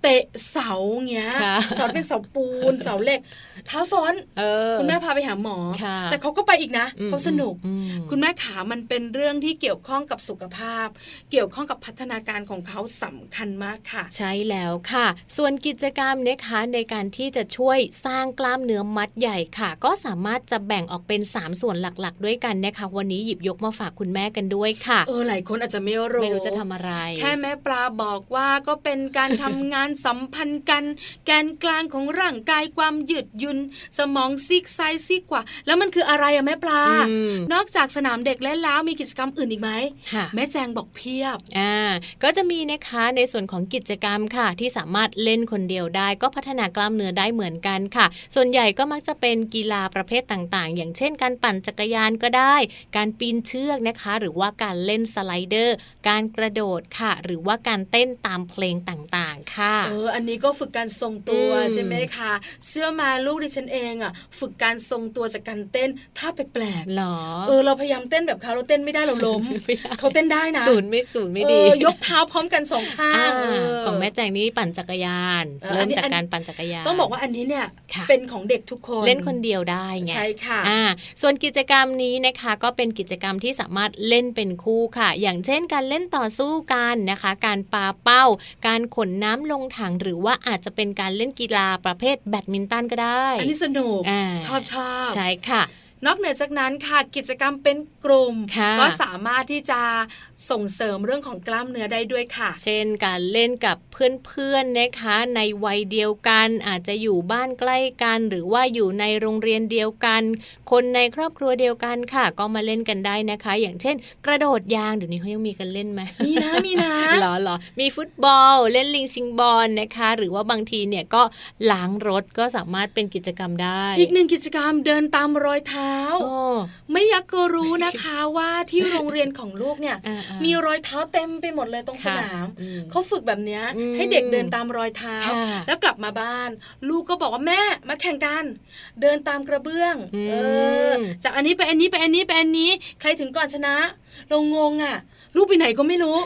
เตะเสาเงี้ยค่ะเสาเป็นเสาปูนเสาเหล็ก เท้าซ้อนเออคุณแม่พาไปหาหมอค่ะแต่เขาก็ไปอีกนะอืมเขาสนุกอืมคุณแม่ขามันเป็นเรื่องที่เกี่ยวข้องกับสุขภาพ เกี่ยวข้องกับพัฒนาการของเขาสำคัญมากค่ะ ใช่แล้วค่ะ ส่วนกิจกรรมนะคะในการที่จะช่วยสร้างกล้ามเนื้อมัดใหญ่ค่ะ ก็สามารถจะแบ่งออกเป็น 3 ส่วนหลักๆ ด้วยกันนะคะวันนี้หยิบยกมาฝากคุณแม่กันด้วยค่ะเออหลายคนอาจจะไม่รู้ไม่รู้จะทำอะไร แค่แม่ปลาบอกว่าก็เป็นการทำงานสัมพันธ์กัน แกนกลางของร่างกายความยืดหยุน สมองซีกซ้ายซีกขวาแล้วมันคืออะไรอะแม่ปลาอืมนอกจากสนามเด็กเล่นแล้วมีกิจกรรมอื่นอีกไหมค่ะแม่แจงบอกเพียบอ่าก็จะมีนะคะในส่วนของกิจกรรมค่ะ ที่สามารถเล่นคนเดียวได้ ก็พัฒนากล้ามเนื้อได้เหมือนกันค่ะ ส่วนใหญ่ก็มักจะเป็นกีฬาประเภทต่างๆ อย่างเช่น การปั่นจักรยานก็ได้ การปีนเชือกนะคะ หรือว่าการเล่นสไลเดอร์ การกระโดดค่ะ หรือว่าการเต้นตามเพลงต่างๆ ค่ะเอออันนี้ก็ฝึกการทรงตัวอืมใช่ไหมคะเชื่อมาลูกดิฉันเองอะฝึกการทรงตัวจากการเต้นท่าแปลกหรอๆเออเราพยายามเต้นแบบเขาเราเต้นไม่ได้เราล้มไม่ได้เขาเต้นได้นะศูนย์ไม่ศูนย์ไม่ดีเออยกเท้าพร้อมกันสองข้าอ่างเออของแม่แจงนี่ปั่นจักรยานเอออัเริ่นมนี้จากอันการปั่นจักรยานต้องบอกว่าอันนี้เนี่ยค่ะเป็นของเด็กทุกคนเล่นคนเดียวได้ไงใช่ค่ะอ่าส่วนกิจกรรมนี้นะคะก็เป็นกิจกรรมที่สามารถเล่นเป็นคู่ค่ะ อย่างเช่นการเล่นต่อสู้กันนะคะ การปาเป้า การขนน้ำลงถัง หรือว่าอาจจะเป็นการเล่นกีฬาประเภทแบดมินตันก็ได้ อันนี้สนุกอ่าชอบชอบใช่ค่ะนอกเหนือจากนั้นค่ะกิจกรรมเป็น กลุ่มค่ะก็สามารถที่จะส่งเสริมเรื่องของกล้ามเนื้อได้ด้วยค่ะ เช่นการเล่นกับเพื่อนๆนะคะ ในวัยเดียวกันอาจจะอยู่บ้านใกล้กัน หรือว่าอยู่ในโรงเรียนเดียวกัน คนในครอบครัวเดียวกันค่ะ ก็มาเล่นกันได้นะคะ อย่างเช่น กระโดดยางเดี๋ยวนี้เขายังมีกันเล่นไหมมีนะมีนะเหรอเหรอมีฟุตบอล เล่นลิงชิงบอลนะคะ หรือว่าบางทีเนี่ยก็ล้างรถก็สามารถเป็นกิจกรรมได้ อีกหนึ่งกิจกรรมเดินตามรอยเท้าโอ้ไม่อยากก็รู้นะคะว่าที่โรงเรียนของลูกเนี่ยอ่าๆมีรอยเท้าเต็มไปหมดเลยตรงสค่ะนามอืมเขาฝึกแบบเนี้ยอืมให้เด็กเดินตามรอยเท้าค่ะแล้วกลับมาบ้าน ลูกก็บอกว่าแม่มาแข่งกัน เดินตามกระเบื้องอืมเออจากอันนี้ไปอันนี้ไปอันนี้ไปอันนี้ ใครถึงก่อนชนะ เรางงอะ ลูกไปไหนก็ไม่รู้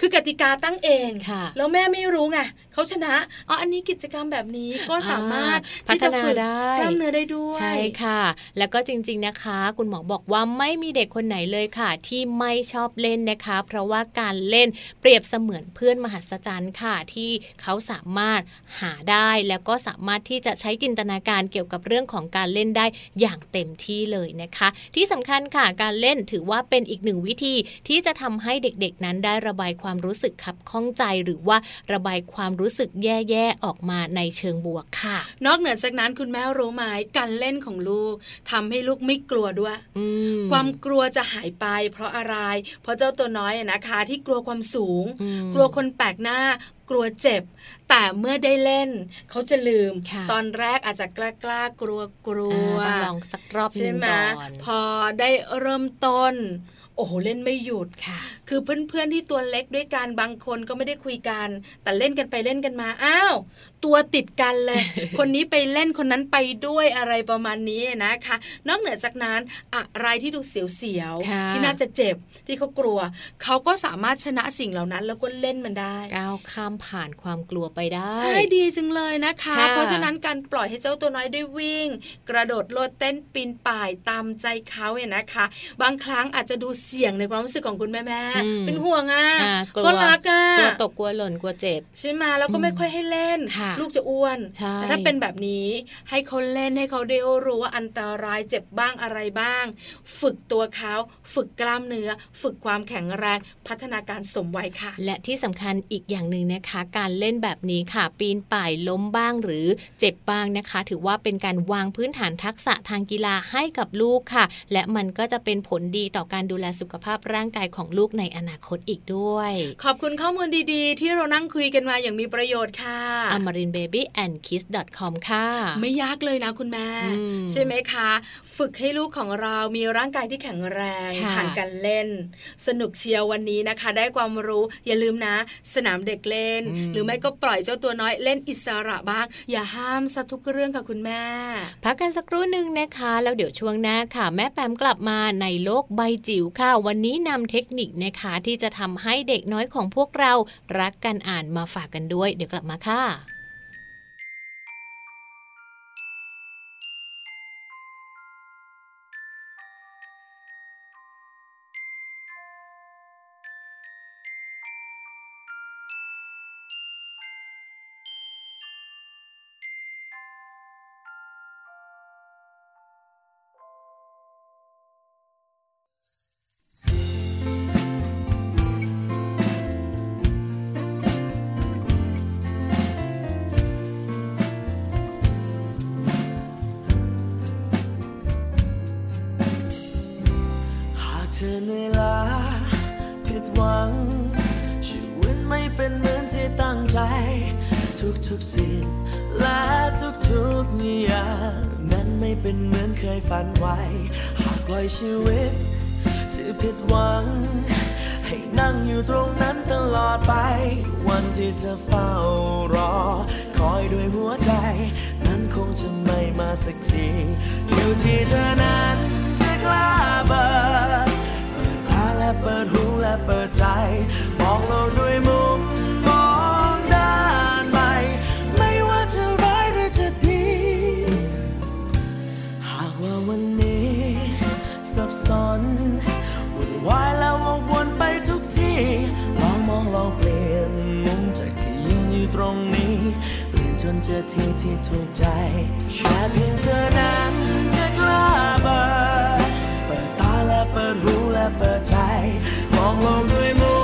คือกติกาตั้งเองค่ะ แล้วแม่ไม่รู้ไงเขาชนะอ๋ออันนี้กิจกรรมแบบนี้ก็สามารถอ่าที่จะฝึกพัฒนาได้กล้ามเนื้อได้ด้วยใช่ค่ะ แล้วก็จริง ๆนะคะ คุณหมอบอกว่าไม่มีเด็กคนไหนเลยค่ะ ที่ไม่ชอบเล่นนะคะ เพราะว่าการเล่นเปรียบเสมือนเพื่อนมหัศจรรย์ค่ะที่เขาสามารถหาได้แล้วก็สามารถที่จะใช้จินตนาการเกี่ยวกับเรื่องของการเล่นได้อย่างเต็มที่เลยนะคะ ที่สำคัญค่ะการเล่นถือว่าเป็นอีกหนึ่งวิธีที่จะทำให้เด็กๆนั้นได้ระบายความรู้สึกขับข้องใจหรือว่าระบายความรู้สึกแย่ๆออกมาในเชิงบวกค่ะ นอกเหนือจากนั้นคุณแม่รู้ไหมการเล่นของลูกทำให้ลูกไม่กลัวด้วยอืมความกลัวจะหายไป เพราะอะไร เพราะเจ้าตัวน้อยอะนะคะที่กลัวความสูงอืมกลัวคนแปลกหน้ากลัวเจ็บ แต่เมื่อได้เล่น เขาจะลืมค่ะตอนแรกอาจจะกล้ากล้ากลัวกลัวอ่าต้องลองสักรอบหใช่นึ่งไหมก่อนพอได้เริ่มต้น โอ้โหเล่นไม่หยุดค่ะ คือเพื่อนๆที่ตัวเล็กด้วยกันบางคนก็ไม่ได้คุยกัน แต่เล่นกันไปเล่นกันมาอ้าว ตัวติดกันเลย คนนี้ไปเล่นคนนั้นไปด้วยอะไรประมาณนี้นะคะ นอกเหนือจากนั้นอะไรที่ดูเสียวค่ะๆที่น่าจะเจ็บที่เขากลัว เขาก็สามารถชนะสิ่งเหล่านั้น แล้วก็เล่นมันได้ก้าวข้ามผ่านความกลัวไปได้ ใช่ดีจังเลยนะคะค่ะเพราะฉะนั้นการปล่อยให้เจ้าตัวน้อยได้วิ่ง กระโดดโลดเต้นปีนป่ายตามใจเขาเนี่ยนะคะ บางครั้งอาจจะดูเสี่ยงในความรู้สึกของคุณแม่แม่ๆอืมเป็นห่วงอะอ่าก็รักอะกลัวตกกลัวหล่นกลัวเจ็บใช่ไหมแล้วก็ไม่ค่อยให้เล่นค่ะลูกจะอ้วนใช่แต่ถ้าเป็นแบบนี้ให้เขาเล่นให้เขาได้รู้ว่าอันตรายเจ็บบ้างอะไรบ้าง ฝึกตัวเขาฝึกกล้ามเนื้อ ฝึกความแข็งแรงพัฒนาการสมวัยค่ะ และที่สำคัญอีกอย่างหนึ่งนะคะ การเล่นแบบนี้ค่ะ ปีนป่ายล้มบ้างหรือเจ็บบ้างนะคะ ถือว่าเป็นการวางพื้นฐานทักษะทางกีฬาให้กับลูกค่ะ และมันก็จะเป็นผลดีต่อการดูแลสุขภาพร่างกายของลูกในอนาคตอีกด้วย ขอบคุณข้อมูลดีๆ ที่เรานั่งคุยกันมาอย่างมีประโยชน์ค่ะ amarinbabyandkiss.com ค่ะ ไม่ยากเลยนะคุณแม่อืมใช่ไหมคะ ฝึกให้ลูกของเรามีร่างกายที่แข็งแรงค่ะผ่านการเล่น สนุกเชียววันนี้นะคะ ได้ความรู้อย่าลืมนะ สนามเด็กเล่นอืมหรือไม่ก็ปล่อยเจ้าตัวน้อยเล่นอิสระบ้าง อย่าห้ามซะทุกเรื่องค่ะคุณแม่ พักกันสักครู่หนึ่งนะคะ แล้วเดี๋ยวช่วงหน้าค่ะ แม่แปมกลับมาในโลกใบจิ๋วค่ะ วันนี้นำเทคนิคนะคะที่จะทำให้เด็กน้อยของพวกเรารักกันอ่านมาฝากกันด้วย เดี๋ยวกลับมาค่ะ ทุกๆสิ่งและทุกๆอย่างนั้นไม่เป็นเหมือนเคยฝันไว้ หากปล่อยชีวิตที่ผิดหวัง ให้นั่งอยู่ตรงนั้นตลอดไป วันที่เธอเฝ้ารอ คอยด้วยหัวใจ นั้นคงจะไม่มาสักที อยู่ที่เธอนั้นจะกล้าเปิดเปิดตาและเปิดหูและเปิดใจมองโลกด้วยมุมม เจอที่ที่ถูกใจ แค่เพียงเธอนั้นจะกล้าเปิดเปิดตาและเปิดหูและเปิดใจ มองโลกด้วยมุมม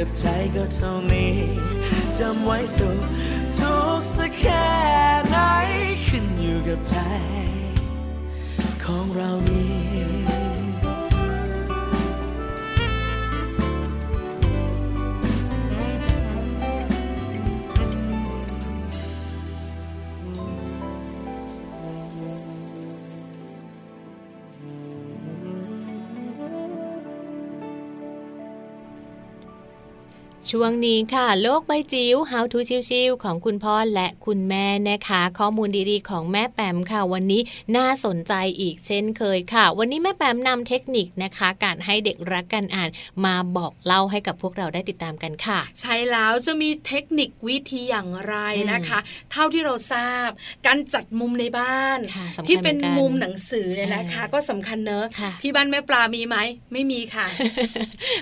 กับใจก็เท่านี้จำไว้สุขทุกสักแค่ไหนขึ้นอยู่กับใจ ของเรานี้ ช่วงนี้ค่ะ โลกใบจิ๋ว How to ชิวๆของคุณพ่อและคุณแม่นะคะ ข้อมูลดีๆ ของแม่แปมค่ะ วันนี้น่าสนใจอีกเช่นเคยค่ะ วันนี้แม่แปมนำเทคนิคนะคะ การให้เด็กรักกันอ่าน มาบอกเล่าให้กับพวกเราได้ติดตามกันค่ะ ใช่แล้วจะมีเทคนิควิธีอย่างไรนะคะ เท่าที่เราทราบ การจัดมุมในบ้านค่ะสำคัญที่เป็นเหมือนกันมุมหนังสือเนี่ยนะคะอ่าก็สำคัญเนอะค่ะที่บ้านแม่ปลามีไหมไม่มีค่ะ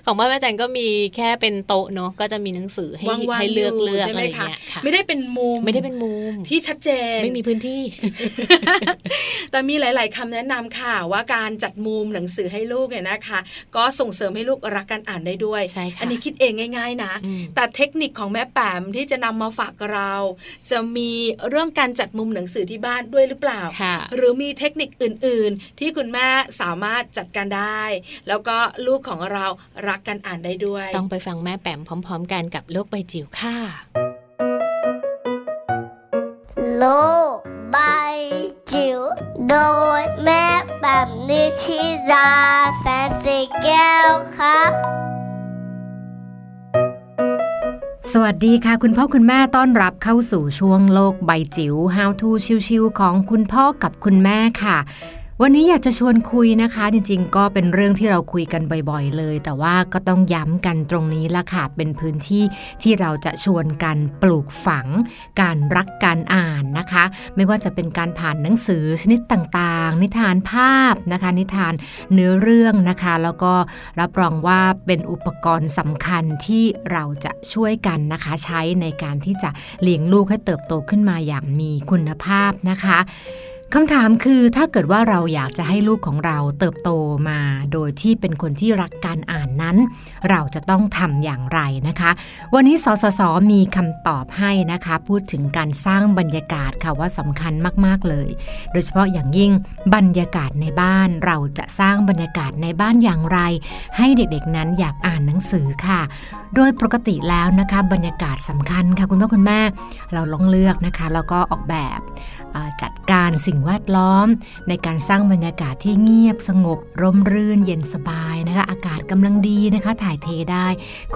ของบ้านแม่แจงก็มีแค่เป็นโต๊ะเนาะก็จะมีหนังสือให้วางๆให้เลือกยู่เลือกใช่อะไหมไรอย่างคะเงี้ยค่ะไม่ได้เป็นมุมไม่ได้เป็นมุมที่ชัดเจนไม่มีพื้นที่ แต่มีหลาย ๆคำแนะนำค่ะว่าการจัดมุมหนังสือให้ลูกเนี่ยนะคะ ก็ส่งเสริมให้ลูกรักการอ่านได้ด้วยใช่ค่ะอันี้คิดเองง่าย ๆ นะอืมแต่เทคนิคของแม่แปมที่จะนำมาฝากเรา จะมีเรื่องการจัดมุมหนังสือที่บ้านด้วยหรือเปล่าค่ะหรือมีเทคนิคอื่น ๆ ที่คุณแม่สามารถจัดการได้ แล้วก็ลูกของเรารักการอ่านได้ด้วย ต้องไปฟังแม่แปมพร้อม ๆ กันกับโลกใบจิ๋วค่ะ โลกใบจิ๋วโดยแม่แบบนิชิราแสนสีแก้วครับ สวัสดีค่ะ คุณพ่อคุณแม่ต้อนรับเข้าสู่ช่วงโลกใบจิ๋ว How to ชิวๆของคุณพ่อกับคุณแม่ค่ะ วันนี้อยากจะชวนคุยนะคะ จริงๆ ก็เป็นเรื่องที่เราคุยกันบ่อยๆ เลย แต่ว่าก็ต้องย้ำกันตรงนี้ละค่ะ เป็นพื้นที่ที่เราจะชวนกันปลูกฝัง การรักการอ่านนะคะ ไม่ว่าจะเป็นการผ่านหนังสือชนิดต่างๆ นิทานภาพนะคะ นิทานเนื้อเรื่องนะคะ แล้วก็รับรองว่าเป็นอุปกรณ์สำคัญที่เราจะช่วยกันนะคะ ใช้ในการที่จะเลี้ยงลูกให้เติบโตขึ้นมาอย่างมีคุณภาพนะคะ คำถามคือถ้าเกิดว่าเราอยากจะให้ลูกของเราเติบโตมาโดยที่เป็นคนที่รักการอ่านนั้น เราจะต้องทำอย่างไรนะคะ วันนี้สสสมีคำตอบให้นะคะ พูดถึงการสร้างบรรยากาศค่ะว่าสำคัญมากๆเลย โดยเฉพาะอย่างยิ่งบรรยากาศในบ้าน เราจะสร้างบรรยากาศในบ้านอย่างไร ให้เด็กๆนั้นอยากอ่านหนังสือค่ะ โดยปกติแล้วนะคะบรรยากาศสำคัญค่ะคุณพ่อคุณแม่เราลองเลือกนะคะแล้วก็ออกแบบจัดการสิ่งงแวดล้อม ในการสร้างบรรยากาศที่เงียบสงบ ร่มรื่นเย็นสบายนะคะ อากาศกำลังดีนะคะ ถ่ายเทได้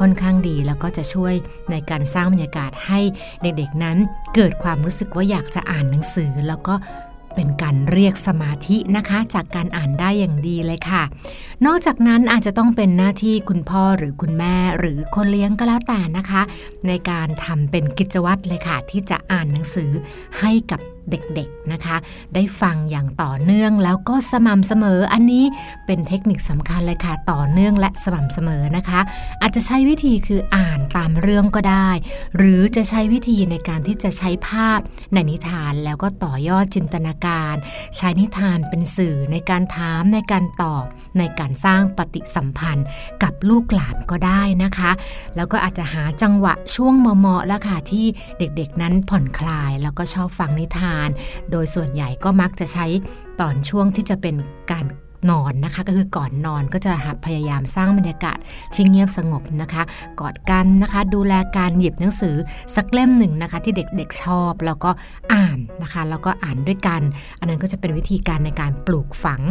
ค่อนข้างดีแล้วก็จะช่วยในการสร้างบรรยากาศให้เด็กๆนั้น เกิดความรู้สึกว่าอยากจะอ่านหนังสือแล้วก็เป็นการเรียกสมาธินะคะ จากการอ่านได้อย่างดีเลยค่ะ นอกจากนั้นอาจจะต้องเป็นหน้าที่คุณพ่อหรือคุณแม่หรือคนเลี้ยงก็แล้วแต่นะคะ ในการทำเป็นกิจวัตรเลยค่ะ ที่จะอ่านหนังสือให้กับ เด็กๆนะคะ ได้ฟังอย่างต่อเนื่องแล้วก็สม่ำเสมออันนี้เป็นเทคนิคสำคัญเลยค่ะต่อเนื่องและสม่ำเสมอนะคะ อาจจะใช้วิธีคืออ่านตามเรื่องก็ได้ หรือจะใช้วิธีในการที่จะใช้ภาพในนิทานแล้วก็ต่อยอดจินตนาการ ใช้นิทานเป็นสื่อในการถามในการตอบ ในการสร้างปฏิสัมพันธ์กับลูกหลานก็ได้นะคะ แล้วก็อาจจะหาจังหวะช่วงเหมาะๆแล้วค่ะที่เด็กๆนั้นผ่อนคลาย แล้วก็ชอบฟังนิทานโดยส่วนใหญ่ก็มักจะใช้ตอนช่วงที่จะเป็นการ นอนนะคะ ก็คือก่อนนอนก็จะพยายามสร้างบรรยากาศที่เงียบสงบนะคะ กอดกันนะคะ ดูแลการหยิบหนังสือสักเล่มหนึ่งนะคะ ที่เด็กๆชอบ แล้วก็อ่านนะคะ แล้วก็อ่านด้วยกัน อันนั้นก็จะเป็นวิธีการในการปลูกฝัง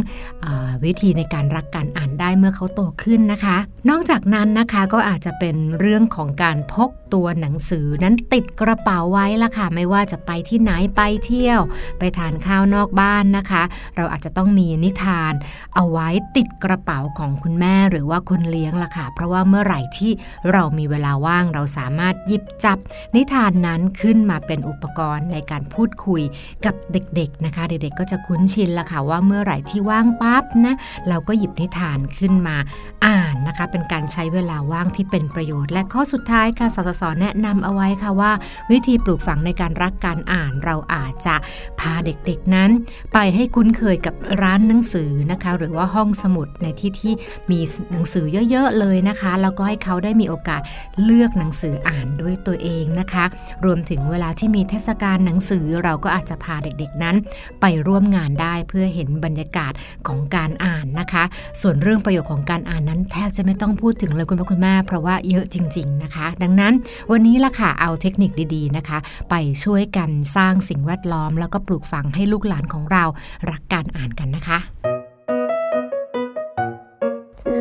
วิธีในการรักการอ่านได้เมื่อเขาโตขึ้นนะคะ นอกจากนั้นนะคะก็อาจจะเป็นเรื่องของการพกตัวหนังสือนั้นติดกระเป๋าไว้ละค่ะ ไม่ว่าจะไปที่ไหนไปเที่ยว ไปทานข้าวนอกบ้านนะคะ เราอาจจะต้องมีนิทานเอาไว้ติดกระเป๋าของคุณแม่หรือว่าคุณเลี้ยงล่ะค่ะ เพราะว่าเมื่อไหร่ที่เรามีเวลาว่างเราสามารถหยิบจับ นิทานนั้นขึ้นมาเป็นอุปกรณ์ในการพูดคุยกับเด็กๆนะคะ เด็กๆก็จะคุ้นชินละค่ะว่าเมื่อไหร่ที่ว่างปั๊บนะเราก็หยิบนิทานขึ้นมาอ่านนะคะ เป็นการใช้เวลาว่างที่เป็นประโยชน์ และข้อสุดท้ายค่ะสสสแนะนำเอาไว้ค่ะว่า วิธีปลูกฝังในการรักการอ่านเราอาจจะพาเด็กๆนั้น ไปให้คุ้นเคยกับร้านหนังสือนะคะหรือว่าห้องสมุดในที่ที่มีหนังสือเยอะ ๆ เลยนะคะ แล้วก็ให้เขาได้มีโอกาสเลือกหนังสืออ่านด้วยตัวเองนะคะ รวมถึงเวลาที่มีเทศกาลหนังสือเราก็อาจจะพาเด็กๆนั้น ไปร่วมงานได้เพื่อเห็นบรรยากาศของการอ่านนะคะ ส่วนเรื่องประโยชน์ของการอ่านนั้น แทบจะไม่ต้องพูดถึงเลยคุณพ่อคุณแม่เพราะว่าเยอะจริง ๆนะคะ ดังนั้นวันนี้ล่ะค่ะเอาเทคนิคดีๆนะคะ ไปช่วยกันสร้างสิ่งแวดล้อม แล้วก็ปลูกฝังให้ลูกหลานของเรารักการอ่านกันนะคะ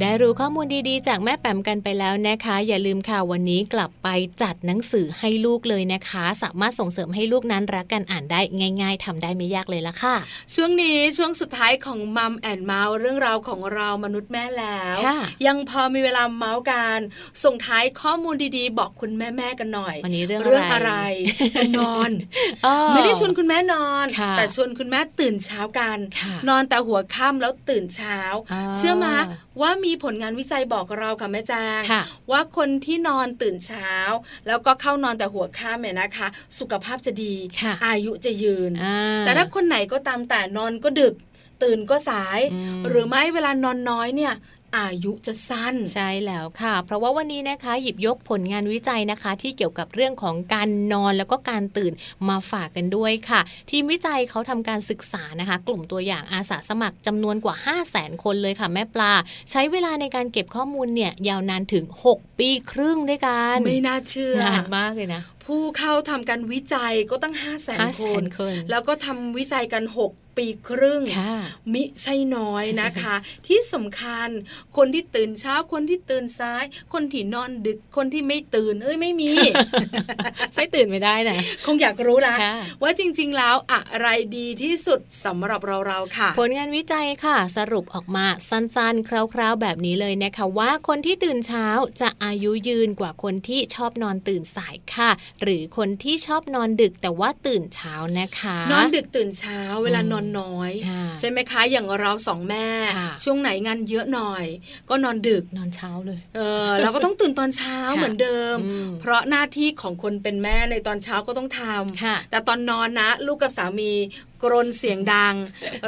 ได้รู้ข้อมูลดีๆ จากแม่แปมกันไปแล้วนะคะ อย่าลืมค่ะวันนี้กลับไปจัดหนังสือให้ลูกเลยนะคะ สามารถส่งเสริมให้ลูกนั้นรักกันอ่านได้ง่าย ๆทำได้ไม่ยากเลยละค่ะ ช่วงนี้ช่วงสุดท้ายของมัมแอนเมาส์เรื่องราวของเรามนุษย์แม่แล้วค่ะยังพอมีเวลาเมาส์กันส่งท้ายข้อมูลดีๆ บอกคุณแม่ๆกันหน่อยวันนี้เรื่องเรื่องอะอะไรไรการนอนอ๋อไม่ได้ชวนคุณแม่นอนค่ะแต่ชวนคุณแม่ตื่นเช้ากันค่ะนอนแต่หัวค่ำแล้วตื่นเช้าอ่าเชื่อมาว่ามีผลงานวิจัยบอกเราค่ะแม่แจงค่ะว่าคนที่นอนตื่นเช้า แล้วก็เข้านอนแต่หัวค่ำเนี่ยนะคะ สุขภาพจะดีค่ะอายุจะยืนอ่าแต่ถ้าคนไหนก็ตามแต่นอนก็ดึกตื่นก็สายอืมหรือไม่เวลานอนน้อยเนี่ย อายุจะสั้น ใช่แล้วค่ะ เพราะว่าวันนี้นะคะหยิบยกผลงานวิจัยนะคะ ที่เกี่ยวกับเรื่องของการนอนแล้วก็การตื่นมาฝากกันด้วยค่ะ ทีมวิจัยเขาทำการศึกษานะคะ กลุ่มตัวอย่างอาสาสมัครจำนวนกว่า 5 0 0แสนคนเลยค่ะแม่ปลา ใช้เวลาในการเก็บข้อมูลเนี่ยยาวนานถึง 6 ปีครึ่งด้วยกัน ไม่น่าเชื่อนานมากเลยนะ ผู้เข้าทำการวิจัยก็ตั้ง 5 0 0แสนห้าคแสนนคน แล้วก็ทำวิจัยกัน 6ปีครึ่งค่ะมิใช่น้อยนะคะ ที่สำคัญคนที่ตื่นเช้าคนที่ตื่นสาย คนที่นอนดึกคนที่ไม่ตื่น เอ้ยไม่มีไม่ตื่นไม่ได้นะคงอยากรู้ละค่ะว่าจริง ๆ แล้วอะไรดีที่สุดสำหรับเราเราๆค่ะ ผลงานวิจัยค่ะ สรุปออกมาสั้นๆ คร่าว ๆ แบบนี้เลยนะคะ ว่าคนที่ตื่นเช้าจะอายุยืนกว่าคนที่ชอบนอนตื่นสายค่ะหรือคนที่ชอบนอนดึกแต่ว่าตื่นเช้านะคะ นอนดึกตื่นเช้าเวลานอนน้อยค่ะใช่ไหมคะอย่างเราสองแม่ค่ะช่วงไหนงานเยอะหน่อย ก็นอนดึกนอนเช้าเลย เออเราก็ต้องตื่นตอนเช้าค่ะเหมือนเดิมอืมเพราะหน้าที่ของคนเป็นแม่ในตอนเช้าก็ต้องทำค่ะแต่ตอนนอนนะ ลูกกับสามีกรนเสียงดัง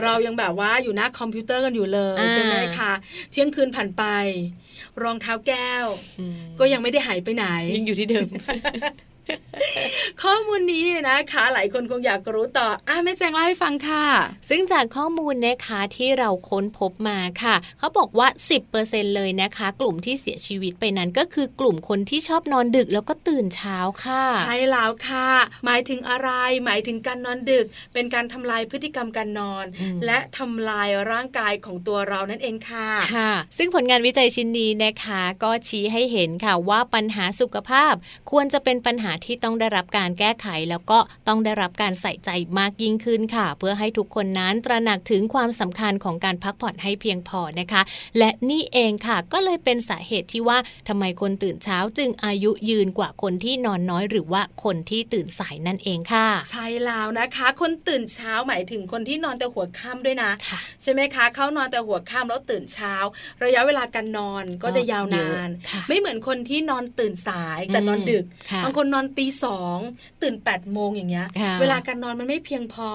เรายังแบบว่าอยู่หน้าคอมพิวเตอร์กันอยู่เลยอ่าใช่ไหมคะเที่ยงคืนผ่านไป รองเท้าแก้วอืมก็ยังไม่ได้หายไปไหนยังอยู่ที่เดิม ข้อมูลนี้นะคะ หลายคนคงอยากรู้ต่ออะแม่แจงเล่าให้ฟังค่ะ ซึ่งจากข้อมูลนะคะที่เราค้นพบมาค่ะ เขาบอกว่า 10%เลยนะคะ กลุ่มที่เสียชีวิตไปนั้นก็คือกลุ่มคนที่ชอบนอนดึกแล้วก็ตื่นเช้าค่ะ ใช่แล้วค่ะ หมายถึงอะไร หมายถึงการนอนดึก เป็นการทำลายพฤติกรรมการนอนอืมและทำลายร่างกายของตัวเรานั่นเองค่ะค่ะ ซึ่งผลงานวิจัยชิ้นนี้นะคะ ก็ชี้ให้เห็นค่ะว่าปัญหาสุขภาพควรจะเป็นปัญหาที่ต้องได้รับการแก้ไขแล้วก็ต้องได้รับการใส่ใจมากยิ่งขึ้นค่ะ เพื่อให้ทุกคนนั้นตระหนักถึงความสำคัญของการพักผ่อนให้เพียงพอนะคะ และนี่เองค่ะก็เลยเป็นสาเหตุที่ว่าทำไมคนตื่นเช้าจึงอายุยืนกว่าคนที่นอนน้อย หรือว่าคนที่ตื่นสายนั่นเองค่ะ ใช่แล้วนะคะ คนตื่นเช้าหมายถึงคนที่นอนแต่หัวค่ำด้วยนะค่ะใช่ไหมคะเขานอนแต่หัวค่ำแล้วตื่นเช้า ระยะเวลาการนอนก็จะยาวนานเยอะค่ะไม่เหมือนคนที่นอนตื่นสายแต่นอนดึกค่ะบางคนนอนตีสองตื่น8ปดโมงอย่างเงี้ยค่ะเวลาการนอนมันไม่เพียงพอ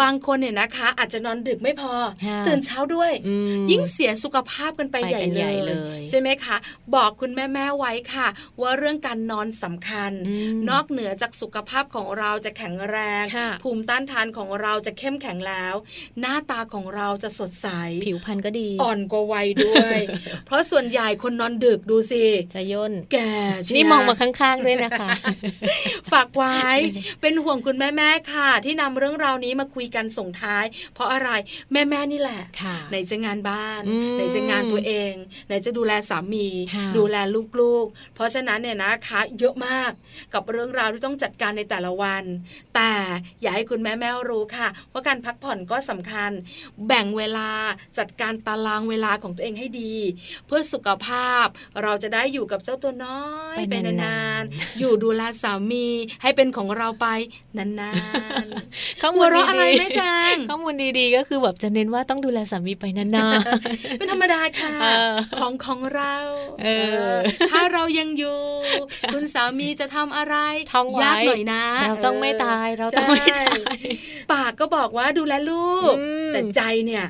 บางคนเนี่ยนะคะ อาจจะนอนดึกไม่พอค่ะตื่นเช้าด้วยอืมยิ่งเสียสุขภาพกันไปไปใหญ่กันเลใหญ่ยเลย ใช่ไหมคะ บอกคุณแม่แม่ๆไว้ค่ะ ว่าเรื่องการนอนสำคัญอืมนอกเหนือจากสุขภาพของเราจะแข็งแรงค่ะภูมิต้านทานของเราจะเข้มแข็งแล้ว หน้าตาของเราจะสดใส ผิวพรรณก็ดี อ่อนกว่าวัยด้วย เพราะส่วนใหญ่คนนอนดึกดูสิจะย่นแก่เชียนี่มองมาข้างๆด้วยนะคะฝากไว้ เป็นห่วงคุณแม่แม่ๆค่ะ ที่นำเรื่องราวนี้มาคุยกันส่งท้าย เพราะอะไรแม่แม่ๆนี่แหละค่ะไหนจะงานบ้านอืมไหนจะงานตัวเอง ไหนจะดูแลสามีค่ะดูแลลูกๆ เพราะฉะนั้นเนี่ยนะคะเยอะมากกับเรื่องราวที่ต้องจัดการในแต่ละวัน แต่อย่าให้คุณแม่แม่ๆรู้ค่ะ ว่าการพักผ่อนก็สำคัญ แบ่งเวลาจัดการตารางเวลาของตัวเองให้ดี เพื่อสุขภาพเราจะได้อยู่กับเจ้าตัวน้อยไปไปนานๆนานๆอยู่ดูแลสามีให้เป็นของเราไปนานๆข้อหัมูวลเราะอะไรดีๆแม่แจงข้อมูลดีๆ ก็คือแบบจะเน้นว่าต้องดูแลสามีไปนานเป็นธรรมดาค่ะเออของของเราเออเออถ้าเรายังอยู่ คุณสามีจะทำอะไรท่องไว้ยากหน่อยนะ เราต้องไม่ตายเราต้องใช่ไม่ตายปากก็บอกว่าดูแลลูกอืมแต่ใจเนี่ย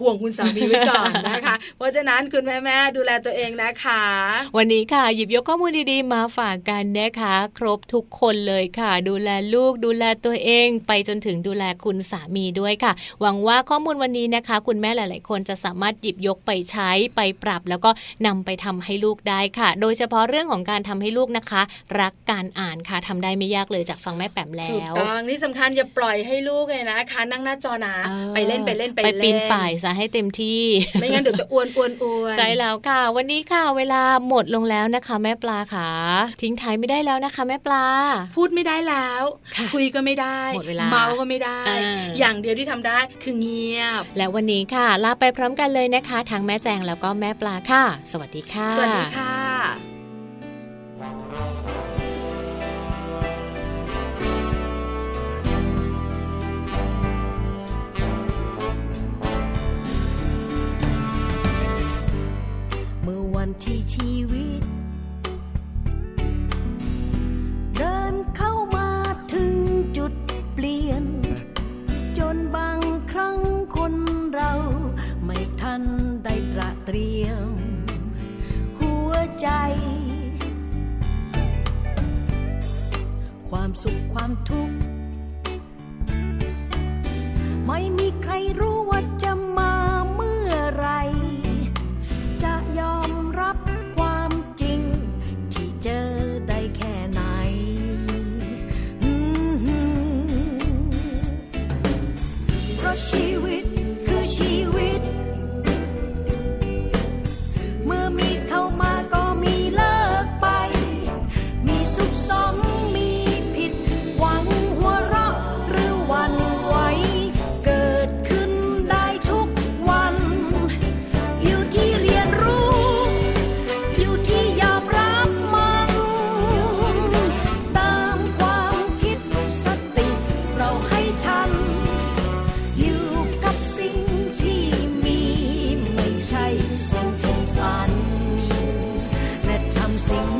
ห่วงคุณสามีไว้ก่อนนะคะ เพราะฉะนั้นคุณแม่แม่ๆดูแลตัวเองนะคะ วันนี้ค่ะ หยิบยกข้อมูลดีๆ มาฝากกันนะคะ ครบทุกคนเลยค่ะ ดูแลลูกดูแลตัวเอง ไปจนถึงดูแลคุณสามีด้วยค่ะ หวังว่าข้อมูลวันนี้นะคะ คุณแม่หลาย ๆ คนจะสามารถหยิบยกไปใช้ไปปรับ แล้วก็นำไปทำให้ลูกได้ค่ะ โดยเฉพาะเรื่องของการทำให้ลูกนะคะ รักการอ่านค่ะทำได้ไม่ยากเลยจากฟังแม่แปมแล้ถูกวต้องนี่สำคัญอย่าปล่อยให้ลูกเลยนะคะ นั่งหน้าจอนะออไปเล่นไปเล่นไปไปเล่นปีนป่ายซะให้เต็มที่ ไม่งั้นเดี๋ยวจะอ้วนอ้วนอ้วนใช่แล้วค่ะ วันนี้ค่ะ เวลาหมดลงแล้วนะคะ แม่ปลาค่ะ ทิ้งท้ายไม่ได้แล้วนะคะ แม่ปลา พูดไม่ได้แล้วค่ะคุยก็ไม่ได้หมดเวลาเมาก็ไม่ได้อ่าอย่างเดียวที่ทำได้คือเงียบ และวันนี้ค่ะ ลาไปพร้อมกันเลยนะคะทั้งแม่แจงแล้วก็แม่ปลาค่ะ สวัสดีค่ะ สวัสดีค่ะ ที่ชีวิต เดินเข้ามาถึงจุดเปลี่ยน จนบางครั้งคนเราไม่ทันได้ตระเตรียม หัวใจ ความสุขความทุกข์ ไม่มีใครรู้ว่าจะมา เพ sing.